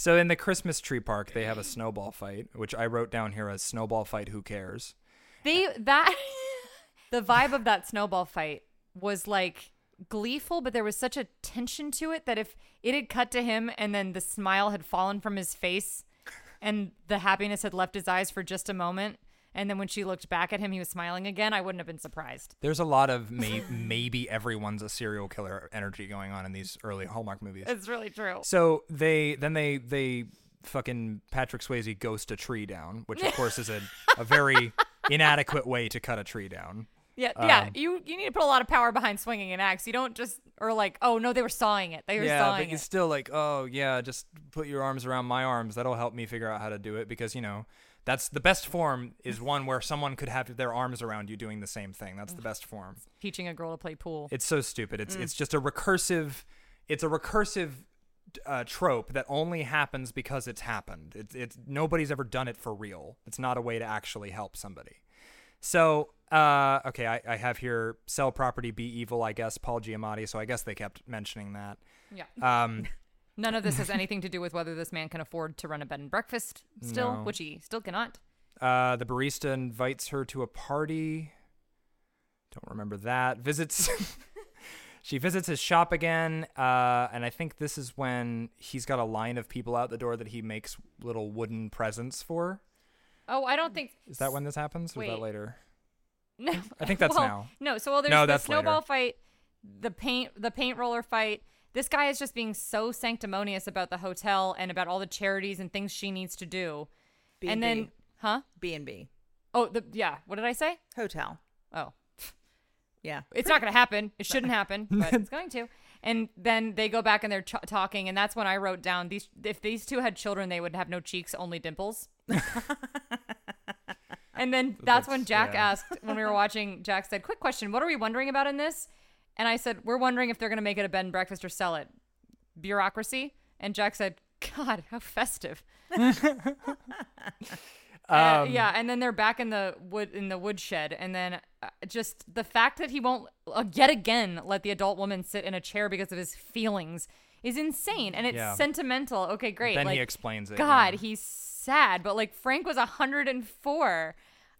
So in the Christmas tree park, they have a snowball fight, which I wrote down here as snowball fight. Who cares? they, that, the vibe of that snowball fight was like gleeful, but there was such a tension to it that if it had cut to him and then the smile had fallen from his face and the happiness had left his eyes for just a moment, and then when she looked back at him, he was smiling again, I wouldn't have been surprised. There's a lot of may- maybe everyone's a serial killer energy going on in these early Hallmark movies. It's really true. So they then they they fucking Patrick Swayze ghost a tree down, which of course is a, a very inadequate way to cut a tree down. Yeah, yeah. Um, You you need to put a lot of power behind swinging an axe. You don't just or like, oh no, they were sawing it. They were yeah, sawing but it's still like, oh yeah, just put your arms around my arms. That'll help me figure out how to do it because you know that's the best form is one where someone could have their arms around you doing the same thing. That's the best form. Teaching a girl to play pool. It's so stupid. It's it's just a recursive. It's a recursive uh, trope that only happens because it's happened. It's it's nobody's ever done it for real. It's not a way to actually help somebody. So uh, okay, I, I have here sell property, be evil. I guess Paul Giamatti. So I guess they kept mentioning that. yeah. Um, None of this has anything to do with whether this man can afford to run a bed and breakfast still, No. which he still cannot. Uh, the barista invites her to a party. Don't remember that. Visits she visits his shop again, uh, and I think this is when he's got a line of people out the door that he makes little wooden presents for. Oh, I don't think. Is that when this happens, or is that later? No, I think that's well, now. No, so well, there's No, the that's snowball later. fight, the paint, the paint roller fight. This guy is just being so sanctimonious about the hotel and about all the charities and things she needs to do. and then, B&B. huh? B and B Oh, the yeah. What did I say? hotel. Oh, Yeah, it's not going to happen. It shouldn't happen, but it's going to. And then they go back and they're ch- talking, and that's when I wrote down these. If these two had children, they would have no cheeks, only dimples. and then that's, when Jack yeah. asked when we were watching. Jack said, "Quick question: What are we wondering about in this?" And I said, "We're wondering if they're going to make it a bed and breakfast or sell it. Bureaucracy." And Jack said, "God, how festive." Uh, Um, yeah, and then they're back in the wood in the woodshed, and then uh, just the fact that he won't uh, yet again let the adult woman sit in a chair because of his feelings is insane, and it's Yeah. sentimental. Okay, great. Then he explains it, God, yeah. he's sad, but like Frank was hundred and four.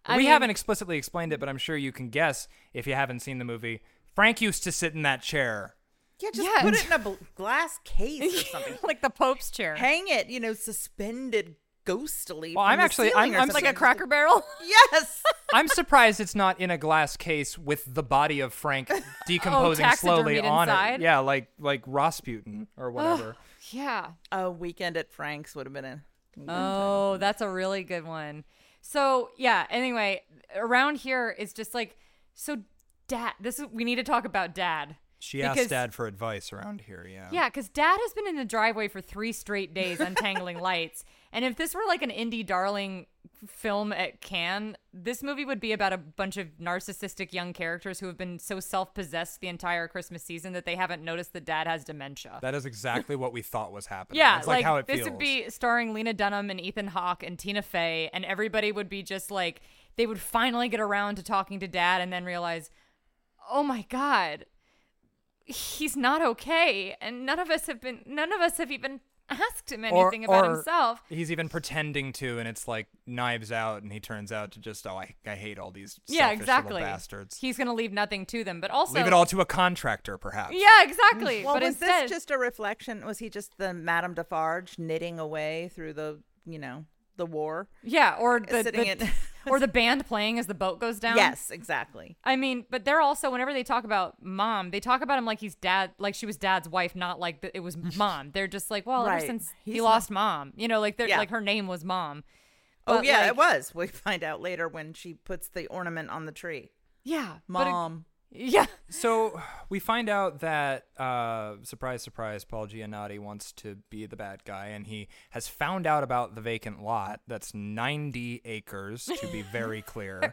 We mean, haven't explicitly explained it, but I'm sure you can guess if you haven't seen the movie. Frank used to sit in that chair. yeah. Just Yeah. put it in a bl- glass case or something. like the Pope's chair. Hang it, you know, suspended ghostily. Well, from I'm the actually- I'm- I'm- like a. Cracker Barrel. Yes. I'm surprised it's not in a glass case with the body of Frank oh, decomposing slowly on inside? it. Yeah, like like Rasputin or whatever. yeah. a weekend at Frank's would have been a. Oh, that's a really good one. So yeah. Anyway, around here is just like so. Dad, this is we need to talk about Dad. she because- asked Dad for advice around here. Yeah. Yeah, because Dad has been in the driveway for three straight days untangling lights. And if this were like an indie darling film at Cannes, this movie would be about a bunch of narcissistic young characters who have been so self possessed the entire Christmas season that they haven't noticed that Dad has dementia. That is exactly what we thought was happening. Yeah, It's like, how it feels. this feels. would be starring Lena Dunham and Ethan Hawke and Tina Fey, and everybody would be just like they would finally get around to talking to Dad, and then realize, oh my God, he's not okay, and none of us have been, none of us have even asked him Or- anything about or himself. He's even pretending to, and it's like knives out, and he turns out to just, oh, I, I hate all these Yeah, selfish exactly. little bastards. He's gonna leave nothing to them, but also Leave it all to a contractor, perhaps. Yeah, exactly. Mm. Well, but was instead, this just a reflection? Was he just the Madame Defarge knitting away through the, you know, the war? yeah, or uh, the, sitting the- in- or the band playing as the boat goes down. Yes, exactly. I mean, but they're also whenever they talk about mom, they talk about him like he's dad, like she was dad's wife, not like that it was mom. They're just like, well, ever Right. since he He's lost mom, you know, like they're Yeah. like her name was mom. Oh yeah, like- it was. We find out later when she puts the ornament on the tree. Yeah, but Mom. Yeah, So we find out that, uh, surprise, surprise, Paul Giamatti wants to be the bad guy, and he has found out about the vacant lot. That's 90 acres, to be very clear.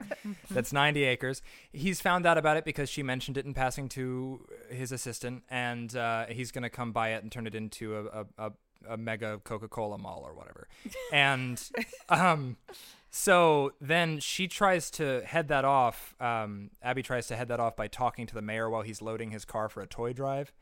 That's 90 acres. He's found out about it because she mentioned it in passing to his assistant, and uh, he's going to come buy it and turn it into a, a, a, a mega Coca Cola mall or whatever. And um, so then she tries to head that off. Um, Abby tries to head that off by talking to the mayor while he's loading his car for a toy drive.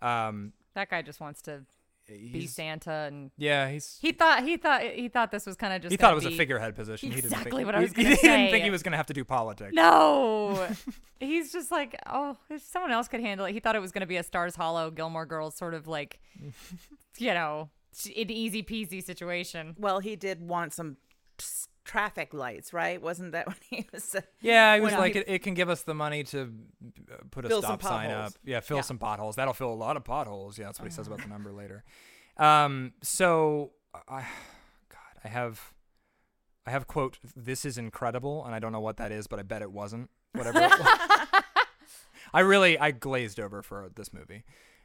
Um, that guy just wants to be he's- Santa, and yeah, he's. he thought he thought he thought this was kind of just He thought gonna it was a be- figurehead position. he didn't Exactly think, what I was he, gonna he didn't say. think he was going to have to do politics. No, he's just like, oh, if someone else could handle it. He thought it was going to be a Stars Hollow, Gilmore Girls sort of like, you know, an easy peasy situation. Well, he did want some s- traffic lights, right? Wasn't that when he was? Uh, Yeah, he was like, he- it, it can give us the money to uh, put a stop sign up. Yeah, fill Yeah. some potholes. That'll fill a lot of potholes. Yeah, that's what he says about the number later. Um, so I, God, I have, I have quote. This is incredible, and I don't know what that is, but I bet it wasn't. Whatever. it was. I really, I glazed over for this movie.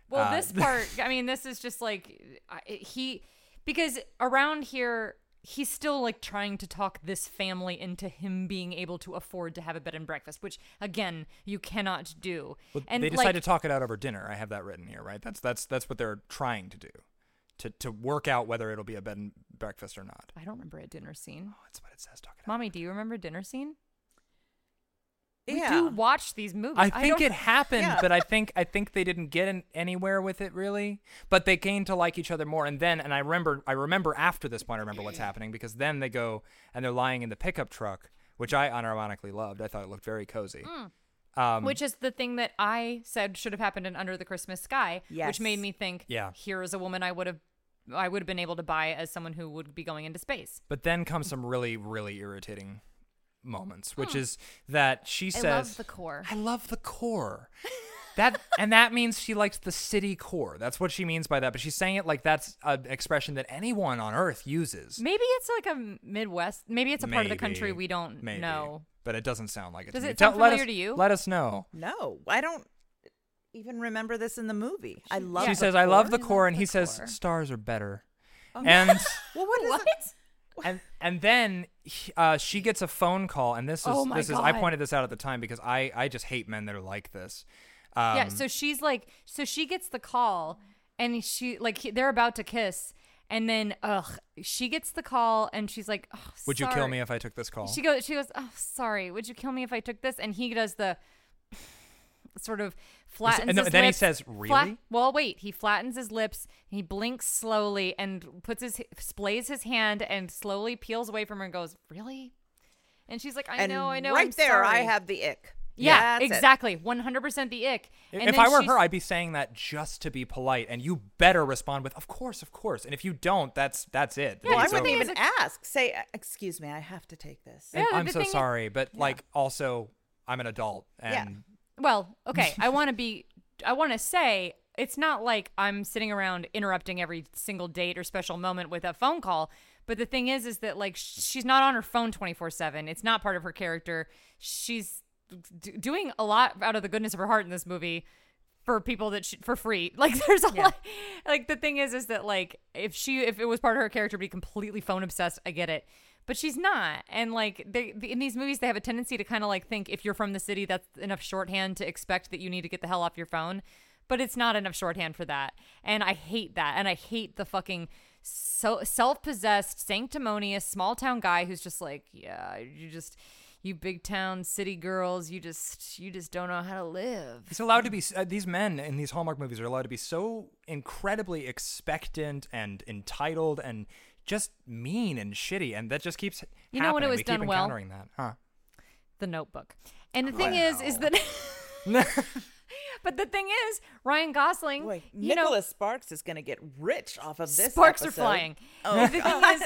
Well, Uh, this part, I mean, this is just like he, because around here, he's still like trying to talk this family into him being able to afford to have a bed and breakfast, which again, you cannot do. Well, and they decide like, to talk it out over dinner. I have that written here, right? That's that's that's what they're trying to do, to to work out whether it'll be a bed and breakfast or not. I don't remember a dinner scene. Oh, that's what it says. Talk it out. Mommy, do you remember a dinner scene? We yeah. do watch these movies. I think don't- it happened, Yeah. but I think I think they didn't get in, anywhere with it really. But they came to like each other more, and then and I remember I remember after this point I remember what's happening because then they go and they're lying in the pickup truck, which I unironically loved. I thought it looked very cozy. Mm. Um, Which is the thing that I said should have happened in Under the Christmas Sky, Yes. which made me think, Yeah. here is a woman I would have I would have been able to buy as someone who would be going into space. But then comes some really, really irritating moments, which is that she I says, love the core. I love the core. that and that means she likes the city core. That's what she means by that. But she's saying it like that's an expression that anyone on Earth uses. Maybe it's like a Midwest. Maybe it's a part of the country we don't Maybe. know. But it doesn't sound like it. Does to me. it Tell- sound let familiar us- to you? Let us know. No, I don't even remember this in the movie. I love. she the says, "I love the core." core," and the he says, core. "Stars are better." Oh. And Well, what is What? it? And and then uh, she gets a phone call, and this is Oh this is I pointed this out at the time because I I just hate men that are like this. Um, yeah, so she's like, so she gets the call, and she like he- they're about to kiss, and then ugh, she gets the call, and she's like, oh, would you kill me if I took this call? She goes, she goes, oh, sorry. Would you kill me if I took this? And he does the sort of flattens no, his then he lips. says, Flat- "Really?" well, wait. He flattens his lips. He blinks slowly and puts his splays his hand and slowly peels away from her and goes, "Really?" And she's like, "I and know, I know." Right I'm there, I have the ick. Yeah, That's exactly. One hundred percent the ick. If And if I were her, I'd be saying that just to be polite, and you better respond with, "Of course, of course." And if you don't, that's that's it. Well, I wouldn't over. even ask. Say, "Uh, "Excuse me, I have to take this." Yeah, I'm so thing is- sorry, but like also, I'm an adult, Yeah. and Well, okay. I want to be. I want to say it's not like I'm sitting around interrupting every single date or special moment with a phone call. But the thing is, is that like she's not on her phone 24 seven. It's not part of her character. She's d- doing a lot out of the goodness of her heart in this movie for people that she, for free. Like there's a lot. Like the thing is, is that like if she if it was part of her character to be completely phone obsessed, I get it. But she's not, and like they in these movies, they have a tendency to kind of like think if you're from the city, that's enough shorthand to expect that you need to get the hell off your phone. But it's not enough shorthand for that, and I hate that, and I hate the fucking so self-possessed, sanctimonious small town guy who's just like, yeah, you just you big town city girls, you just you just don't know how to live. He's allowed to be. Uh, these men in these Hallmark movies are allowed to be so incredibly expectant and entitled and just mean and shitty, and that just keeps. You know when it was we done keep well? encountering that, huh? the notebook. And the thing is, is that But the thing is, Ryan Gosling, Boy, you know, Nicholas Sparks is going to get rich off of this. sparks are flying. Oh, the thing is,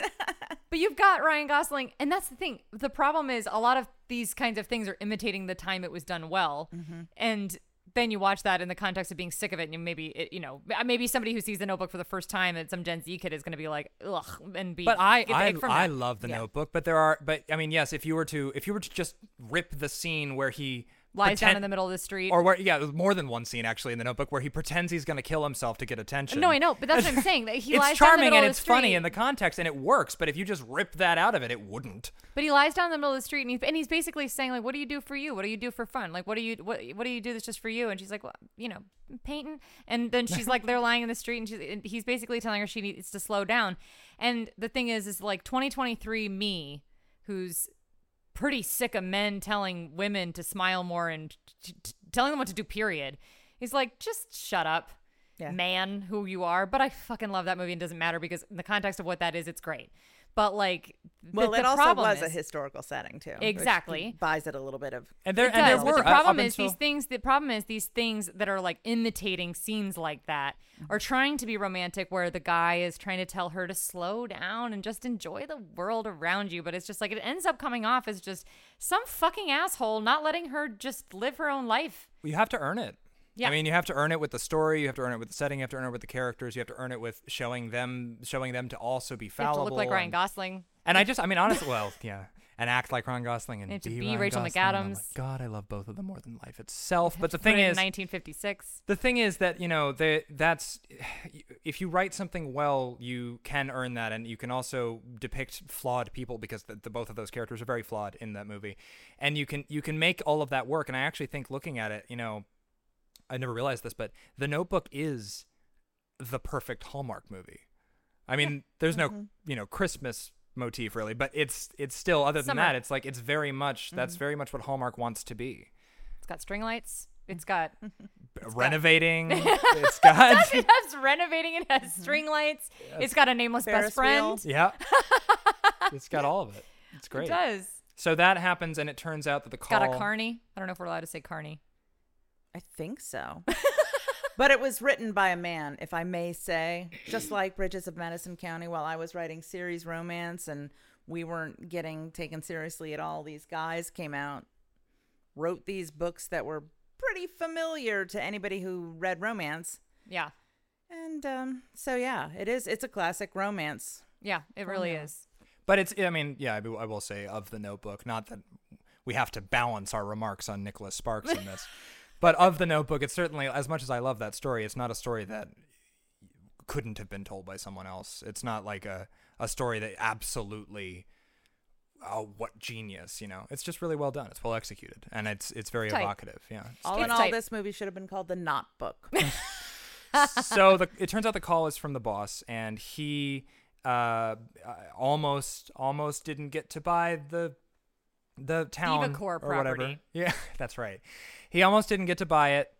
but you've got Ryan Gosling, and that's the thing. The problem is, a lot of these kinds of things are imitating the time it was done well, Mm-hmm. and then you watch that in the context of being sick of it, and you maybe, it, you know, uh, maybe somebody who sees the Notebook for the first time, and some Gen Z kid is going to be like, ugh, and be. But I, I, I love the Yeah. Notebook. But there are, but I mean, yes, if you were to, if you were to just rip the scene where he Lies down in the middle of the street. or where, yeah, there's more than one scene actually in the Notebook where he pretends he's going to kill himself to get attention. No, I know, but that's what I'm saying. That he it's lies down in the charming middle and of it's the funny in the context and it works. But if you just rip that out of it, it wouldn't. But he lies down in the middle of the street and he's, and he's basically saying like, "What do you do for you? What do you do for fun? Like, what do you what what do you do that's just for you?" And she's like, "Well, you know, painting." And then she's like, they're lying in the street, and, she's, and he's basically telling her she needs to slow down. And the thing is, is like 2023 me, who's pretty sick of men telling women to smile more and t- t- telling them what to do. Period. He's like, just shut up. Yeah. Man, who you are, but I fucking love that movie and it doesn't matter because in the context of what that is, it's great. But like, Well, the it also problem was a historical setting too. which Exactly. buys it a little bit of. And there, it and does, there but were the problem is until- these things. The problem is these things that are like imitating scenes like that are trying to be romantic, where the guy is trying to tell her to slow down and just enjoy the world around you. But it's just like it ends up coming off as just some fucking asshole not letting her just live her own life. You have to earn it. Yeah. I mean, you have to earn it with the story. You have to earn it with the setting. You have to earn it with the characters. You have to earn it with showing them, showing them to also be You have fallible. to look like Ryan Gosling. And I just, I mean, honestly, well, yeah, and act like Ryan Gosling and, And be, be Rachel Gosling. McAdams. God, I love both of them more than life itself. But the thing is, 1956. the thing is that you know the that's if you write something well you can earn that and you can also depict flawed people because the, the both of those characters are very flawed in that movie and you can you can make all of that work and i actually think looking at it you know i never realized this but the notebook is the perfect hallmark movie i mean there's no Mm-hmm. you know christmas motif really but it's it's still other than Summer. that it's like it's very much Mm-hmm. that's very much what hallmark wants to be It's got string lights. It's got. renovating it's got it has renovating. It has string lights. It's got a nameless Ferris best friend. wheel. Yeah. it's got all of it. It's great. It does. So that happens, and it turns out that the call Got a carney. I don't know if we're allowed to say carney. I think so. but it was written by a man, if I may say, just like Bridges of Madison County. While I was writing series romance and we weren't getting taken seriously at all, these guys came out, wrote these books that were pretty familiar to anybody who read romance. Yeah. And um, so, yeah, it is. It's a classic romance. Yeah, it really Formula. is. But it's, I mean, yeah, I will say of the Notebook, not that we have to balance our remarks on Nicholas Sparks in this, but of the Notebook, it's certainly as much as I love that story, it's not a story that couldn't have been told by someone else. It's not like a a story that absolutely. Oh, what genius! You know, it's just really well done. It's well executed, and it's it's very Tight. evocative. Yeah. All It's in all, tight. this movie should have been called The Not Book. so the, it turns out the call is from the boss, and he uh, uh, almost almost didn't get to buy the the town or whatever. Yeah, that's right. He almost didn't get to buy it,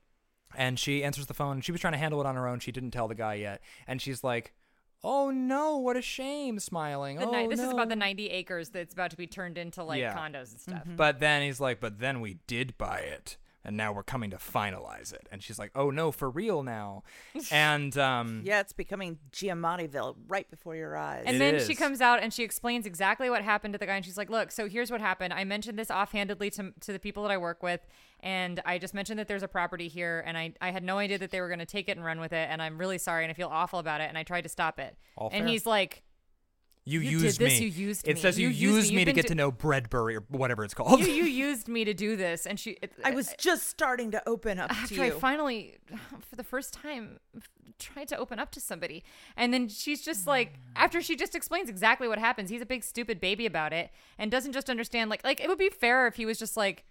and she answers the phone. She was trying to handle it on her own. She didn't tell the guy yet, and she's like, "Oh no, what a shame!" Smiling. The oh, ni- this is about the 90 acres that's about to be turned into like Yeah. condos and stuff. But then he's like, "But then we did buy it." And now we're coming to finalize it. And she's like, "Oh no, for real now." And um, yeah, it's becoming Giamattiville right before your eyes. And It then she comes out and she explains exactly what happened to the guy. And she's like, Look, so here's what happened. I mentioned this offhandedly to, to the people that I work with. And I just mentioned that there's a property here. And I, I had no idea that they were going to take it and run with it. And I'm really sorry. And I feel awful about it. And I tried to stop it. All and fair. he's like, You, You did used this, me. you used it me. says you, You used used me. me to get do- to know Breadbury or whatever it's called. you, you used me to do this. And she, it, I was just starting to open up to after you. I finally, for the first time, tried to open up to somebody. And then she's just like, mm. after she just explains exactly what happens, he's a big stupid baby about it and doesn't just understand. Like, like it would be fair if he was just like,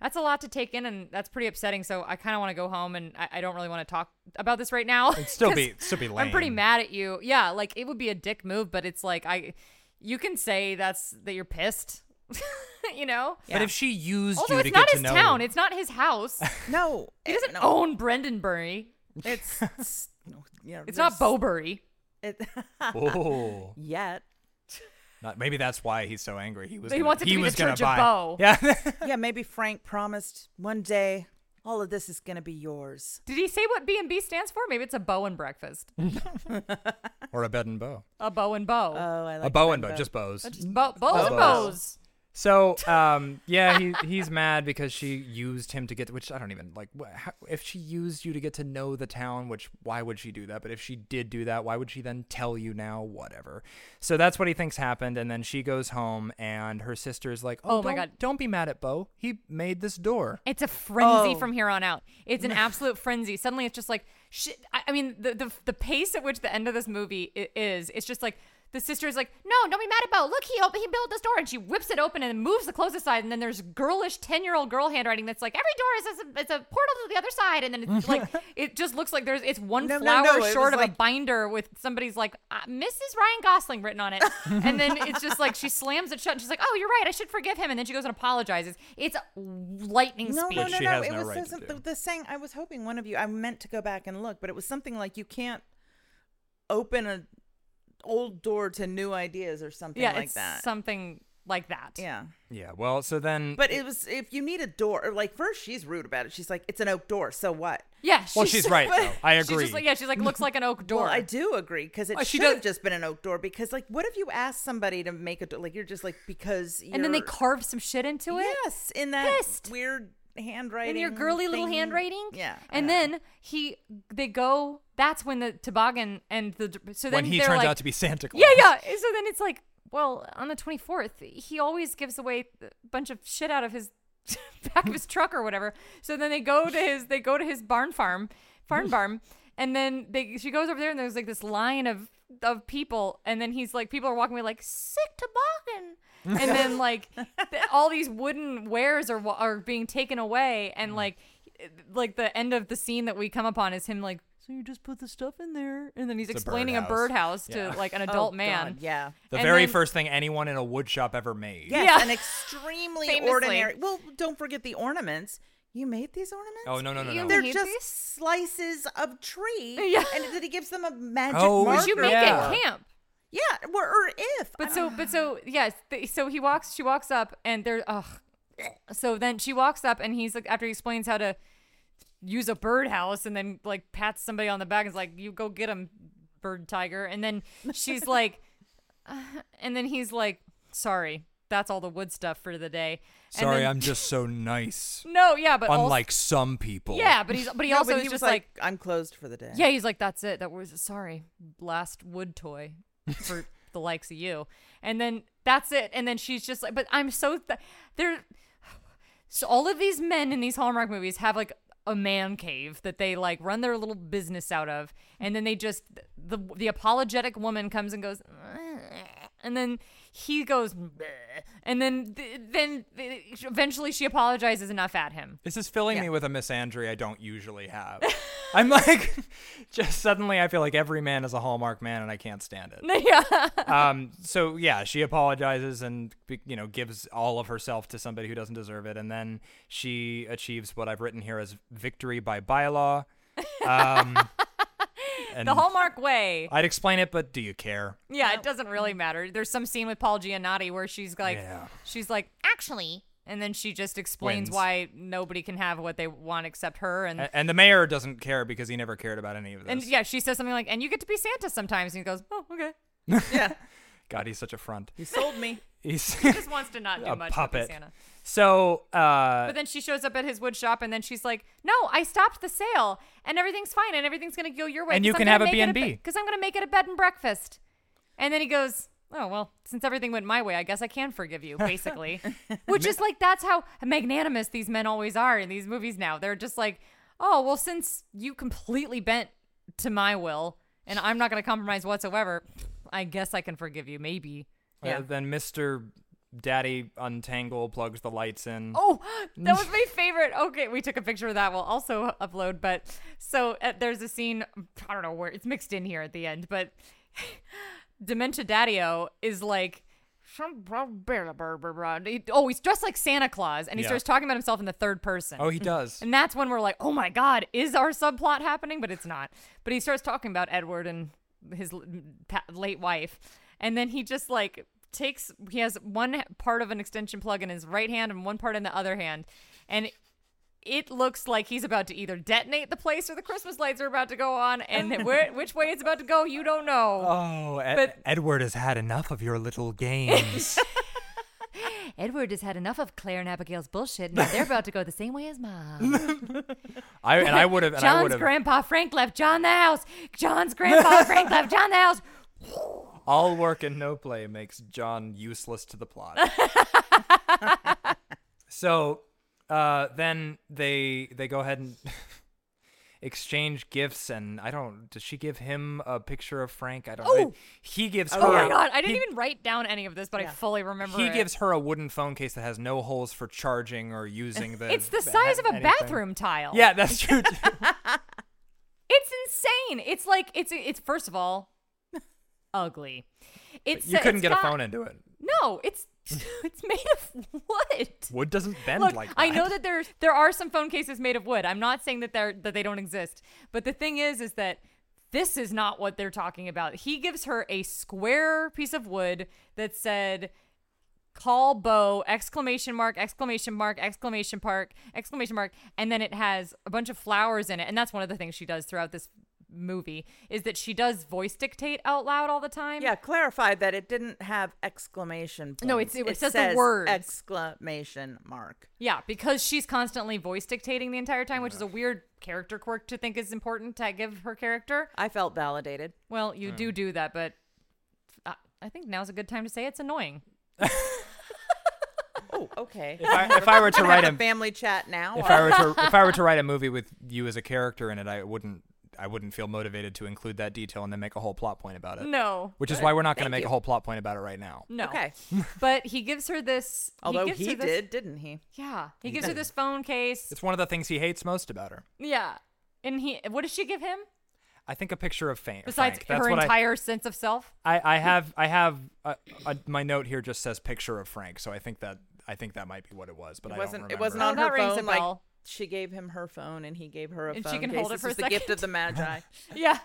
that's a lot to take in and that's pretty upsetting. So I kind of want to go home and I, I don't really want to talk about this right now. It'd still 'cause be- still be lame. I'm pretty mad at you. Yeah, like it would be a dick move, but it's like I, you can say that's that you're pissed. you know. But if she used Also, you it's to not get his to know, town. It's not his house. no, He it- doesn't no, own Brendanbury. It's, it's you know, It's not there's- Bowbury. It, oh, yet. Not, maybe that's why he's so angry. He was. He gonna, wants it to he be was gonna Church of buy. Bow. Yeah. Yeah, maybe Frank promised one day all of this is going to be yours. Did he say what B and B stands for? Maybe it's a bow and breakfast. or a bed and bow. A bow and bow. Oh, I like a bow and bow, bow. just bows. Just bow, bows and bows. Bows. So, um, yeah, he he's mad because she used him to get, which I don't even like. wh- How, if she used you to get to know the town, which why would she do that? But if she did do that, why would she then tell you now? Whatever. So that's what he thinks happened, and then she goes home, and her sister's like, "Oh, Oh my God. don't be mad at Bo. He made this door." It's a frenzy Oh. from here on out. It's an absolute frenzy. Suddenly, it's just like shit. I, I mean, the, the the pace at which the end of this movie is, it's just like the sister is like, "No, don't be mad about. It. Look, he op- he built this door," and she whips it open and moves the close aside, and then there's girlish ten year old girl handwriting that's like, "Every door is a, it's a portal to the other side," and then it's like it just looks like there's it's one No, no, flower no, it short was of a binder with somebody's like uh, Mrs. Ryan Gosling written on it, and then it's just like she slams it shut, and she's like, "Oh, you're right, I should forgive him," and then she goes and apologizes. It's lightning No, speed. no, Which no, she no. has It no was right to the, do. the, the saying. I was hoping one of you. I meant to go back and look, but it was something like you can't open a old door to new ideas or something yeah, like it's that. something like that. yeah, Yeah. Well, so then. but it was if you need a door. Like first, she's rude about it. She's like, "It's an oak door, so what?" Yeah, well, she's right though. I She's agree. just like, yeah, she's like, looks like an oak door. Well, I do agree because it Oh, she should have just been an oak door. Because like, what if you ask somebody to make a door? Like you're just like because and then they carve some shit into it. yes in that Pissed. weird handwriting in your girly little handwriting. Yeah, And yeah. then he, they go. That's when the toboggan and the so then when he turns like, out to be Santa Claus. Yeah, yeah. So then it's like, well, on the 24th, he always gives away a bunch of shit out of his back of his truck or whatever. So then they go to his they go to his barn farm, farm farm, and then they she goes over there and there's like this line of of people and then he's like people are walking away like sick toboggan. and then like th- all these wooden wares are are being taken away and mm. like like the end of the scene that we come upon is him like so you just put the stuff in there and then he's It's a explaining a birdhouse. birdhouse Yeah. to like an Oh, adult God, man yeah. The And very then- first thing anyone in a wood shop ever made. Yes, Yeah. an extremely Famously. ordinary. Well, don't forget the ornaments. You made these ornaments? Oh no no no You no. They're made just these? slices of tree. Yeah. And then he gives them a magic Oh, marker. Did you make Yeah. it camp? Yeah, or, or if But so, but so, yes. th- So he walks. She walks up, and there. Ugh. So then she walks up, and he's like, after he explains how to use a birdhouse, and then like pats somebody on the back, and is like, "You go get him, bird tiger." And then she's like, uh, and then he's like, "Sorry, that's all the wood stuff for the day." And Sorry, then- I'm just so nice. No, yeah, but also- Unlike some people. yeah, but he's but he No, also but is he was just like, like, I'm closed for the day. yeah, he's like, that's it. That was sorry, last wood toy for the likes of you. And then that's it. And then she's just like, but I'm so th- there. So all of these men in these Hallmark movies have like a man cave that they like run their little business out of, and then they just the the apologetic woman comes and goes, and then he goes, and then then eventually she apologizes enough at him. This is filling Yeah. me with a misandry I don't usually have. I'm like, just suddenly I feel like every man is a Hallmark man and I can't stand it. yeah. um, so yeah, she apologizes and be- you know gives all of herself to somebody who doesn't deserve it, and then she achieves what I've written here as victory by bylaw. Um, and the Hallmark way. I'd explain it, but do you care? Yeah, it doesn't really matter. There's some scene with Paul Giamatti where she's like, Yeah. she's like, actually, and then she just explains Wins. why nobody can have what they want except her, and A- And the mayor doesn't care because he never cared about any of this. and yeah, she says something like, and you get to be Santa sometimes, and he goes, oh, okay. Yeah. God, he's such a front. He sold me. He's He just wants to not do a much with puppet. the Santa. So, uh, But then she shows up at his wood shop, and then she's like, "No, I stopped the sale, and everything's fine, and everything's gonna go your way. And you can I'm have gonna a make B&B." because I'm gonna make it a bed and breakfast." And then he goes, "Oh well, since everything went my way, I guess I can forgive you." Basically, which is like that's how magnanimous these men always are in these movies. Now they're just like, "Oh well, since you completely bent to my will, and I'm not gonna compromise whatsoever, I guess I can forgive you, maybe." uh, then Mr. Daddy Untangle plugs the lights in. Oh, that was my favorite. Okay, we took a picture of that. We'll also upload. But so uh, there's a scene. I don't know where it's mixed in here at the end, but Dementia Daddio is like. Oh, he's dressed like Santa Claus, and he Yeah. starts talking about himself in the third person. Oh, he does. And that's when we're like, oh my God, is our subplot happening? But it's not. But he starts talking about Edward and his late wife. And then he just like takes, he has one part of an extension plug in his right hand and one part in the other hand. And it looks like he's about to either detonate the place or the Christmas lights are about to go on. And where, which way it's about to go, you don't know. Oh, Ed- But- Edward has had enough of your little games. Edward has had enough of Claire and Abigail's bullshit, and they're about to go the same way as mom. I and I would have. John's grandpa Frank left John the house. John's grandpa Frank left John the house. All work and no play makes John useless to the plot. so, uh, then they they go ahead and exchange gifts, and I don't. Does she give him a picture of Frank? I don't. know. Oh! He gives her. Oh my god, I didn't he- even write down any of this, but I fully remember. He it. gives her a wooden phone case that has no holes for charging or using the. It's the size of a anything. bathroom tile. Yeah, that's true. too. it's insane. It's like it's it's first of all ugly. It's you couldn't it's get got- a phone into it. No, it's it's made of wood. Wood doesn't bend Look, like that. I know that there there are some phone cases made of wood. I'm not saying that they're that they don't exist, but the thing is, is that this is not what they're talking about. He gives her a square piece of wood that said call Bo exclamation mark exclamation mark exclamation mark exclamation mark and then it has a bunch of flowers in it and that's one of the things she does throughout this movie is that she does voice dictate out loud all the time Yeah, clarified that it didn't have exclamation. Points. No, it's- it says the words. exclamation mark. Yeah, because she's constantly voice dictating the entire time, which is a weird character quirk to think is important to give her character. I felt validated. Well, you do hmm. do that, but I, I think now's a good time to say it's annoying. Oh, okay. If I, if I were to write a a family chat now. if I were to if I were to write a movie with you as a character in it, I wouldn't I wouldn't feel motivated to include that detail and then make a whole plot point about it. No, Which is why we're not going to make you. a whole plot point about it right now. no. Okay. but he gives her this. Although gives he, her this- did, didn't he? Yeah, he gives her this phone case. It's one of the things he hates most about her. Yeah, and he. What does she give him I think a picture of Fa- besides Frank. That's her what I- entire sense of self? I, I have I have uh uh my note here just says picture of Frank, so I think that I think that might be what it was, but it I wasn't. don't It wasn't Oh, on that her phone. Like bell. She gave him her phone, and he gave her a And she phone can case. hold it This for a was the gift of the magi. Yeah,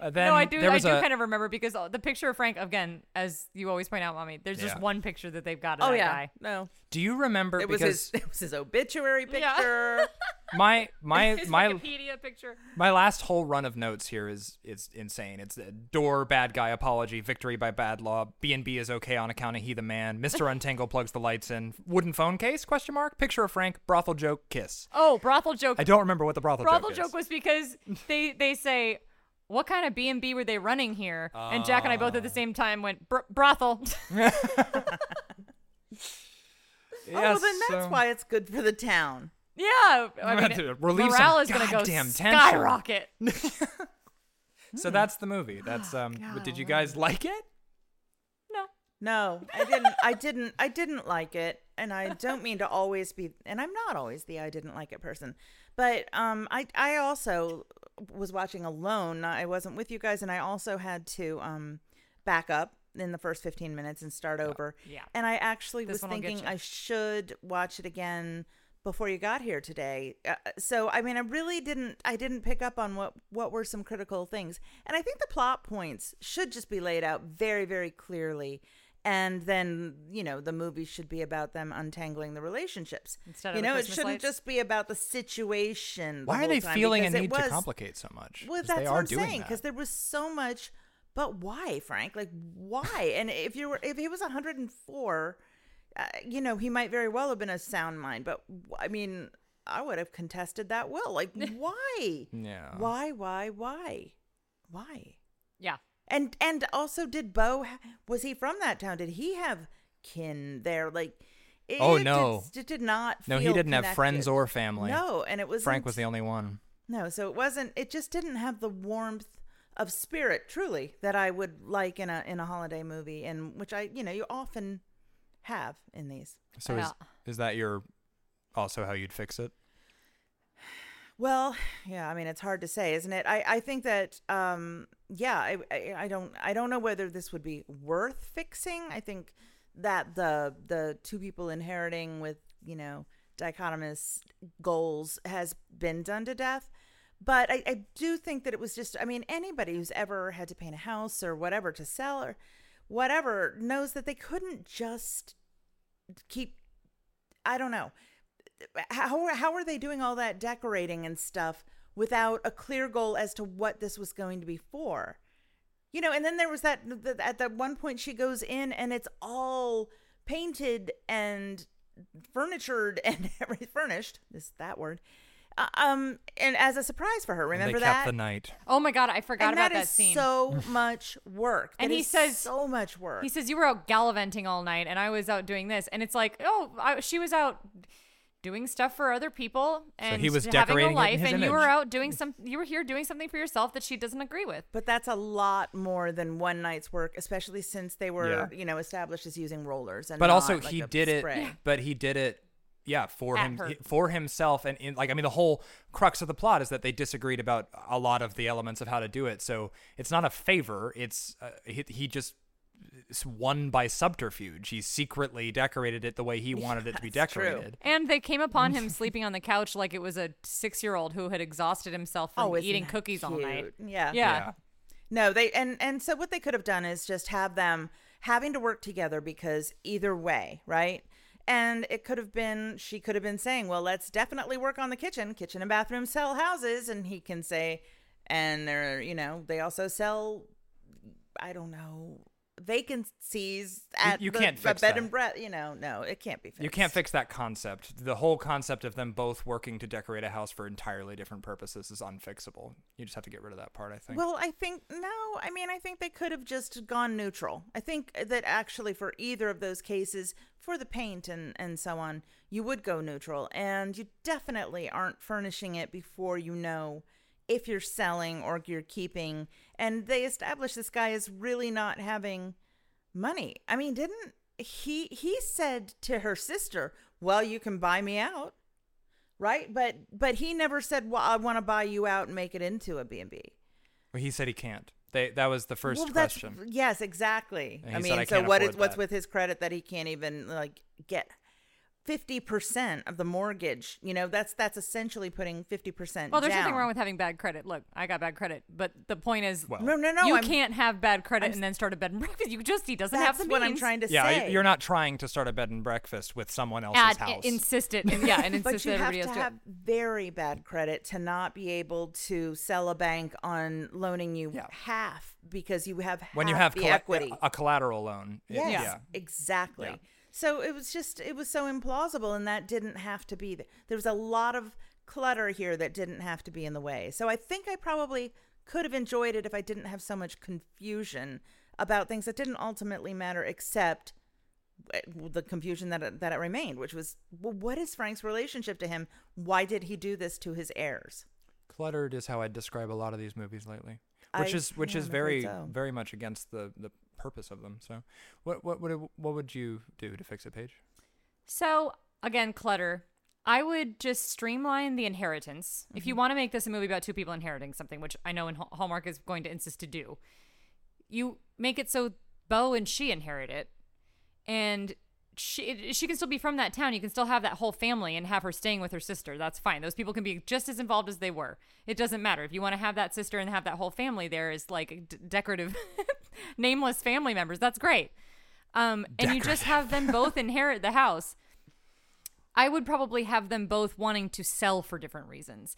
Uh, then no, I do. there I do a- kind of remember because uh, the picture of Frank again, as you always point out, mommy. There's just one picture that they've got of Oh that yeah, guy. no, Do you remember it was because his it was his obituary Yeah. picture. my my His my Wikipedia picture. my last whole run of notes here is is insane. It's a door bad guy apology, victory by bad law, B and B is okay on account of he the man, Mr. Untangle plugs the lights in, wooden phone case question mark, picture of Frank, brothel joke, kiss. Oh, brothel joke. I don't remember what the brothel, brothel joke, joke was because they they say. What kind of B and B were they running here? And Jack and I both at the same time went Br- brothel. is. oh, well, then that's why it's good for the town. yeah, I mean, To relieve morale is gonna go goddamn tension. skyrocket. So that's the movie. That's um. did you guys like it? no, No, I didn't. I didn't. I didn't like it, and I don't mean to always be. And I'm not always the I didn't like it person, but um, I I also was watching alone. I wasn't with you guys, and I also had to um back up in the first 15 minutes and start over. Yeah. And I actually This was one will get thinking. I should watch it again before you got here today. Uh, so I mean, I really didn't. I didn't pick up on what what were some critical things, and I think the plot points should just be laid out very very clearly. And then you know the movie should be about them untangling the relationships. Instead of you the know, it shouldn't lights? just be about the situation. the Why are they time, feeling a because it need to complicate so much? well that's they what I'm saying because there was so much. But why, Frank? Like why? and if you were, if he was 104, uh, you know, he might very well have been a sound mind. But I mean, I would have contested that will. Like why? Yeah. Why? Why? Why? Why? yeah. And and also, did Bo was he from that town? Did he have kin there? Like, it, Oh, it no. did, it did not. No, he didn't have friends or family. No, and it was Frank was the only one. no, so it wasn't. It just didn't have the warmth of spirit, truly, that I would like in a in a holiday movie, and which I, you know, you often have in these. So is is that your also how you'd fix it? Well, yeah, I mean, it's hard to say, isn't it? I I think that, um, yeah, I, I I don't I don't know whether this would be worth fixing. I think that the the two people inheriting with you know dichotomous goals has been done to death. But I, I do think that it was just, I mean, anybody who's ever had to paint a house or whatever to sell or whatever knows that they couldn't just keep, I don't know. How, how are they doing all that decorating and stuff without a clear goal as to what this was going to be for? You know, and then there was that, th- at that one point she goes in and it's all painted and furnitured and furnished, is that word? Uh, um, and as a surprise for her, And remember they kept that? the night. Oh my god, I forgot and about that that is scene. so much work. And he is says- so much work. He says you were out gallivanting all night, and I was out doing this, and it's like, oh, I, she was out doing stuff for other people, and he was having decorating it a in life, his and you were out doing some. You were here doing something for yourself that she doesn't agree with. But that's a lot more than one night's work, especially since they were, Yeah. you know, established as using rollers and but not also like he a did it but he did it yeah for At him her. for himself and in, like i mean the whole crux of the plot is that they disagreed about a lot of the elements of how to do it so it's not a favor it's uh, he, he just it's won by subterfuge he secretly decorated it the way he wanted it to be That's true. decorated And they came upon him sleeping on the couch like it was a six-year-old who had exhausted himself from Oh, eating that cookies all night. cute? Yeah. Yeah. No, they and and so what they could have done is just have them having to work together because either way, right? And it could have been she could have been saying, "Well, let's definitely work on the kitchen. Kitchen and bathroom sell houses." And he can say, and they're, you know, they also sell I don't know, vacancies at you the, can't a fix bed that. and breath. you know, no, it can't be fixed. you can't fix that concept the whole concept of them both working to decorate a house for entirely different purposes is unfixable you just have to get rid of that part i think Well, I think no. I mean, I think they could have just gone neutral. I think that actually, for either of those cases, for the paint and and so on, you would go neutral, and you definitely aren't furnishing it before you know if you're selling or you're keeping. And they established this guy is really not having money. I mean, didn't he? He said to her sister, "Well, you can buy me out." Right, but but he never said, "Well, I want to buy you out and make it into a B and B." Well, he said he can't they, that was the first well, question yes, exactly. I mean, said, "I so what is afford what's with his credit that he can't even like get 50% of the mortgage. You know, that's that's essentially putting 50% Well, there's down. nothing wrong with having bad credit. Look, I got bad credit, but the point is, Well- No, no, no. you I'm, can't have bad credit I'm- and then start a bed and breakfast. You just he doesn't that's have the what I'm trying to yeah, say. y- you're not trying to start a bed and breakfast with someone else's Add, house. insist it, and, yeah, and insist But you that have everybody to else it. have very bad credit to not be able to sell a bank on loaning you Yeah. half because you have when you have the colla- equity. a collateral loan. Yes, yeah. exactly. Yeah. So it was just it was so implausible, and that didn't have to be. th- There was a lot of clutter here that didn't have to be in the way. So I think I probably could have enjoyed it if I didn't have so much confusion about things that didn't ultimately matter, except uh, the confusion that it, that it remained, which was, well, what is Frank's relationship to him? Why did he do this to his heirs? Cluttered is how I describe a lot of these movies lately, which I- is which yeah, is very so. very much against the the purpose of them. So, what what what what would you do to fix a page? So again, clutter. I would just streamline the inheritance. If Mm-hmm. you want to make this a movie about two people inheriting something, which I know in Hallmark is going to insist to do, you make it so Bo and she inherit it, and she she can still be from that town. You can still have that whole family and have her staying with her sister. That's fine. Those people can be just as involved as they were. It doesn't matter if you want to have that sister and have that whole family there is like d- decorative, nameless family members. That's great. Um, and you just have them both inherit the house. I would probably have them both wanting to sell for different reasons.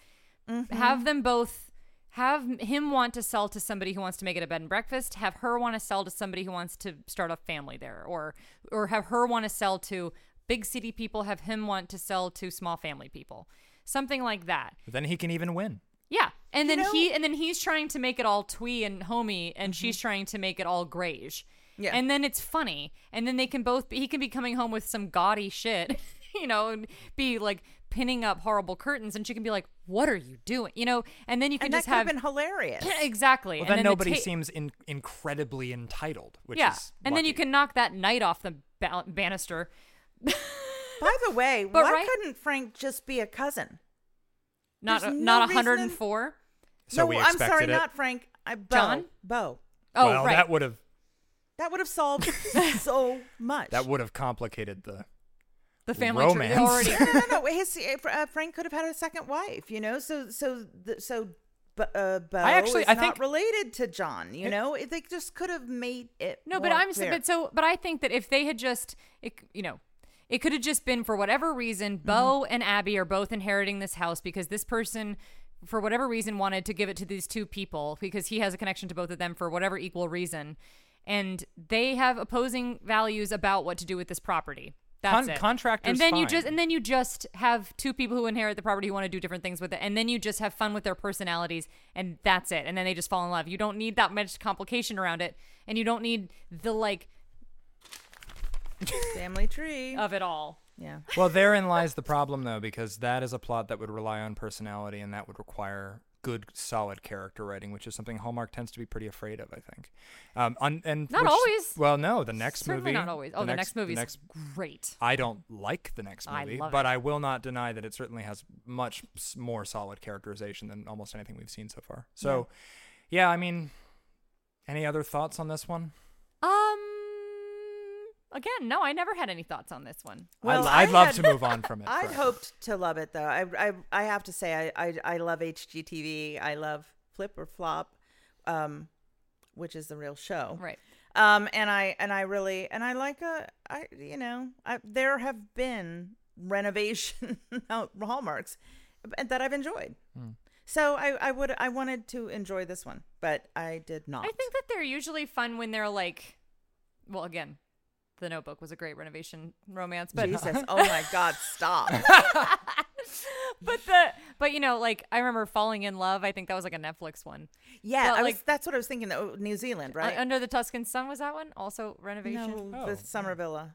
Have them both have him want to sell to somebody who wants to make it a bed and breakfast, have her want to sell to somebody who wants to start a family there or or have her want to sell to big city people, have him want to sell to small family people. Something like that. Then he can even win. Yeah. And You then know- he and then he's trying to make it all twee and homey and she's mm-hmm. trying to make it all grayish. Yeah. And then it's funny. And then they can both be, he can be coming home with some gaudy shit, you know, and be like pinning up horrible curtains and she can be like, "What are you doing?" You know, and then you can and just that have have been hilarious. exactly. Well, and then, then the nobody ta- seems in, incredibly entitled, which Yeah. is And then you can knock that knight off the ba- banister. By the way, But why right- couldn't Frank just be a cousin? Not There's a, no not reason in- 104. So no, we I'm sorry, it. not Frank. I, Bo. John? Bo. Oh, well, right. that would have That would have solved so much. that would have complicated the the family tree romance. already no, no, no. His, uh, Frank could have had a second wife, you know. So, so, so, but uh, Bo I actually- is I not think- related to John. You know, they just could have made it. No, but I'm clear. but so but I think that if they had just it, you know it could have just been for whatever reason Bo and Abby are both inheriting this house because this person for whatever reason wanted to give it to these two people because he has a connection to both of them for whatever equal reason and they have opposing values about what to do with this property. That's Con- it. contractor's and then you just and then you just have two people who inherit the property who want to do different things with it, and then you just have fun with their personalities, and that's it. And then they just fall in love. You don't need that much complication around it, and you don't need the like family tree. of it all. yeah. Well, therein lies the problem, though, because that is a plot that would rely on personality, and that would require good, solid character writing, which is something Hallmark tends to be pretty afraid of. I think. Um, on, and Not which- always. Well, no, the next Certainly movie. not always. Oh, the next, movie is great. I don't like the next I movie, love but it. I will not deny that it certainly has much more solid characterization than almost anything we've seen so far. So, yeah, I mean, any other thoughts on this one? Um. Again, no, I never had any thoughts on this one. Well, I'd, I'd I love had- to move on from it. I'd but- hoped to love it though. I I, I have to say I, I I love HGTV. I love Flip or Flop, um, which is the real show. Right. Um, and I and I really and I like a I you know I, there have been renovation hallmarks that I've enjoyed. Hmm. So I I would I wanted to enjoy this one, but I did not. I think that they're usually fun when they're like, well, again, The Notebook was a great renovation romance, but Jesus, oh my God, stop! but the but you know, like I remember Falling Inn Love. I think that was like a Netflix one. Yeah, But, I like- was, that's what I was thinking. though, New Zealand, right? Under the Tuscan Sun was that one also renovation? no, the oh, Summer Villa.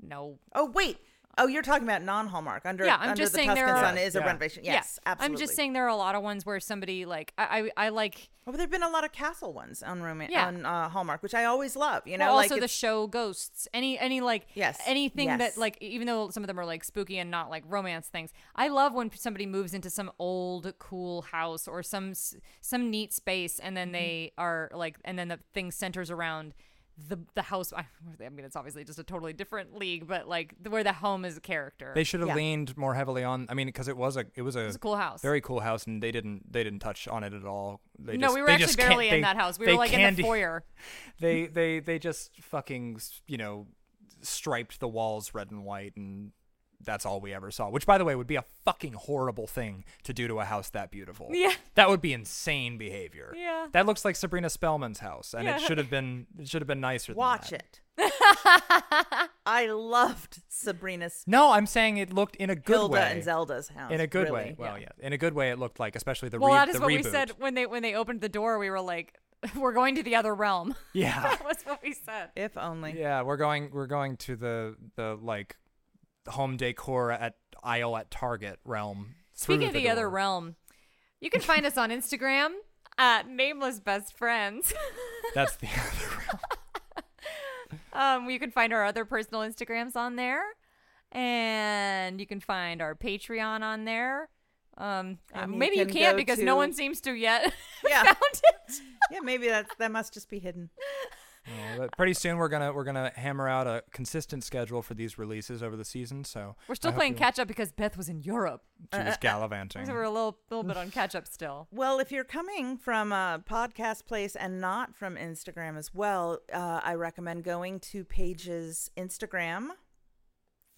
No. Oh wait. Oh, you're talking about non-Hallmark. Under Yeah, I'm under just the saying Tuscan there are- Sun is a Yeah. renovation. Yeah, Yes, absolutely. I'm just saying there are a lot of ones where somebody like I I, I like Oh, there've been a lot of castle ones on romance Yeah. on uh, Hallmark, which I always love. You know, well, like also the show Ghosts. Any any like Yes, anything yes. that like even though some of them are like spooky and not like romance things. I love when somebody moves into some old cool house or some some neat space and then Mm-hmm. they are like and then the thing centers around the the house. I mean, it's obviously just a totally different league, but like the, where the home is a character. They should have Yeah. leaned more heavily on. I mean, because it was a it was a, was a cool house. very cool house, and they didn't they didn't touch on it at all. They no, just, we were they actually just barely in they- that house. We were like in the foyer. They they they just fucking you know striped the walls red and white, and that's all we ever saw. Which, by the way, would be a fucking horrible thing to do to a house that beautiful. Yeah. that would be insane behavior. Yeah. that looks like Sabrina Spellman's house, and Yeah. it should have been it should have been nicer. Than Watch that. it. I loved Sabrina's No, I'm saying it looked in a good Hilda way. and Zelda's house. in a good really. way. Well, yeah. in a good way, it looked like, especially the well, re- that is the what we said when they when they opened the door. We were like, "We're going to the other realm." Yeah. that was what we said. If only. Yeah, we're going we're going to the the like home decor at aisle at Target realm. Speaking of the, other realm, you can find us on Instagram at nameless best friends. That's the other realm. um, you can find our other personal Instagrams on there, and you can find our Patreon on there. Um, uh, you maybe you can can't go because no one seems to yet. Yeah. found it. Yeah, maybe that's that must just be hidden. Uh, but pretty soon we're gonna we're gonna hammer out a consistent schedule for these releases over the season. So We're still I playing catch up because Beth was in Europe, She was gallivanting. so we're a little little bit on catch up still. Well, if you're coming from a podcast place and not from Instagram as well, uh, I recommend going to Paige's Instagram,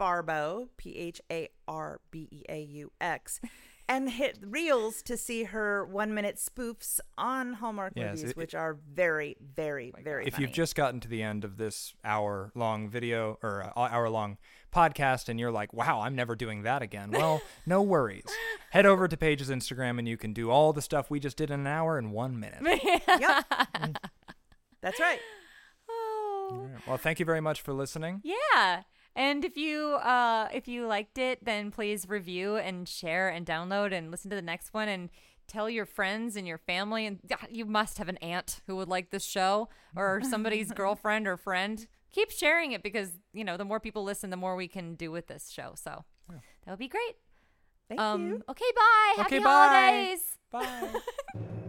Farbo, P H A R B E A U X, and hit Reels to see her one minute spoofs on Hallmark Yes, movies, it- which are very, very, very if funny. you've just gotten to the end of this hour long video or uh, hour long podcast and you're like, wow, I'm never doing that again. Well, no worries. Head over to Paige's Instagram and you can do all the stuff we just did in an hour in one minute. Yep. That's right. Oh. All right. Well, thank you very much for listening. Yeah. And if you uh if you liked it, then please review and share and download and listen to the next one and tell your friends and your family and you must have an aunt who would like this show or somebody's girlfriend or friend. Keep sharing it because, you know, the more people listen, the more we can do with this show. So that would be great. Thank um you. okay, bye. Okay, Happy bye. holidays. Bye.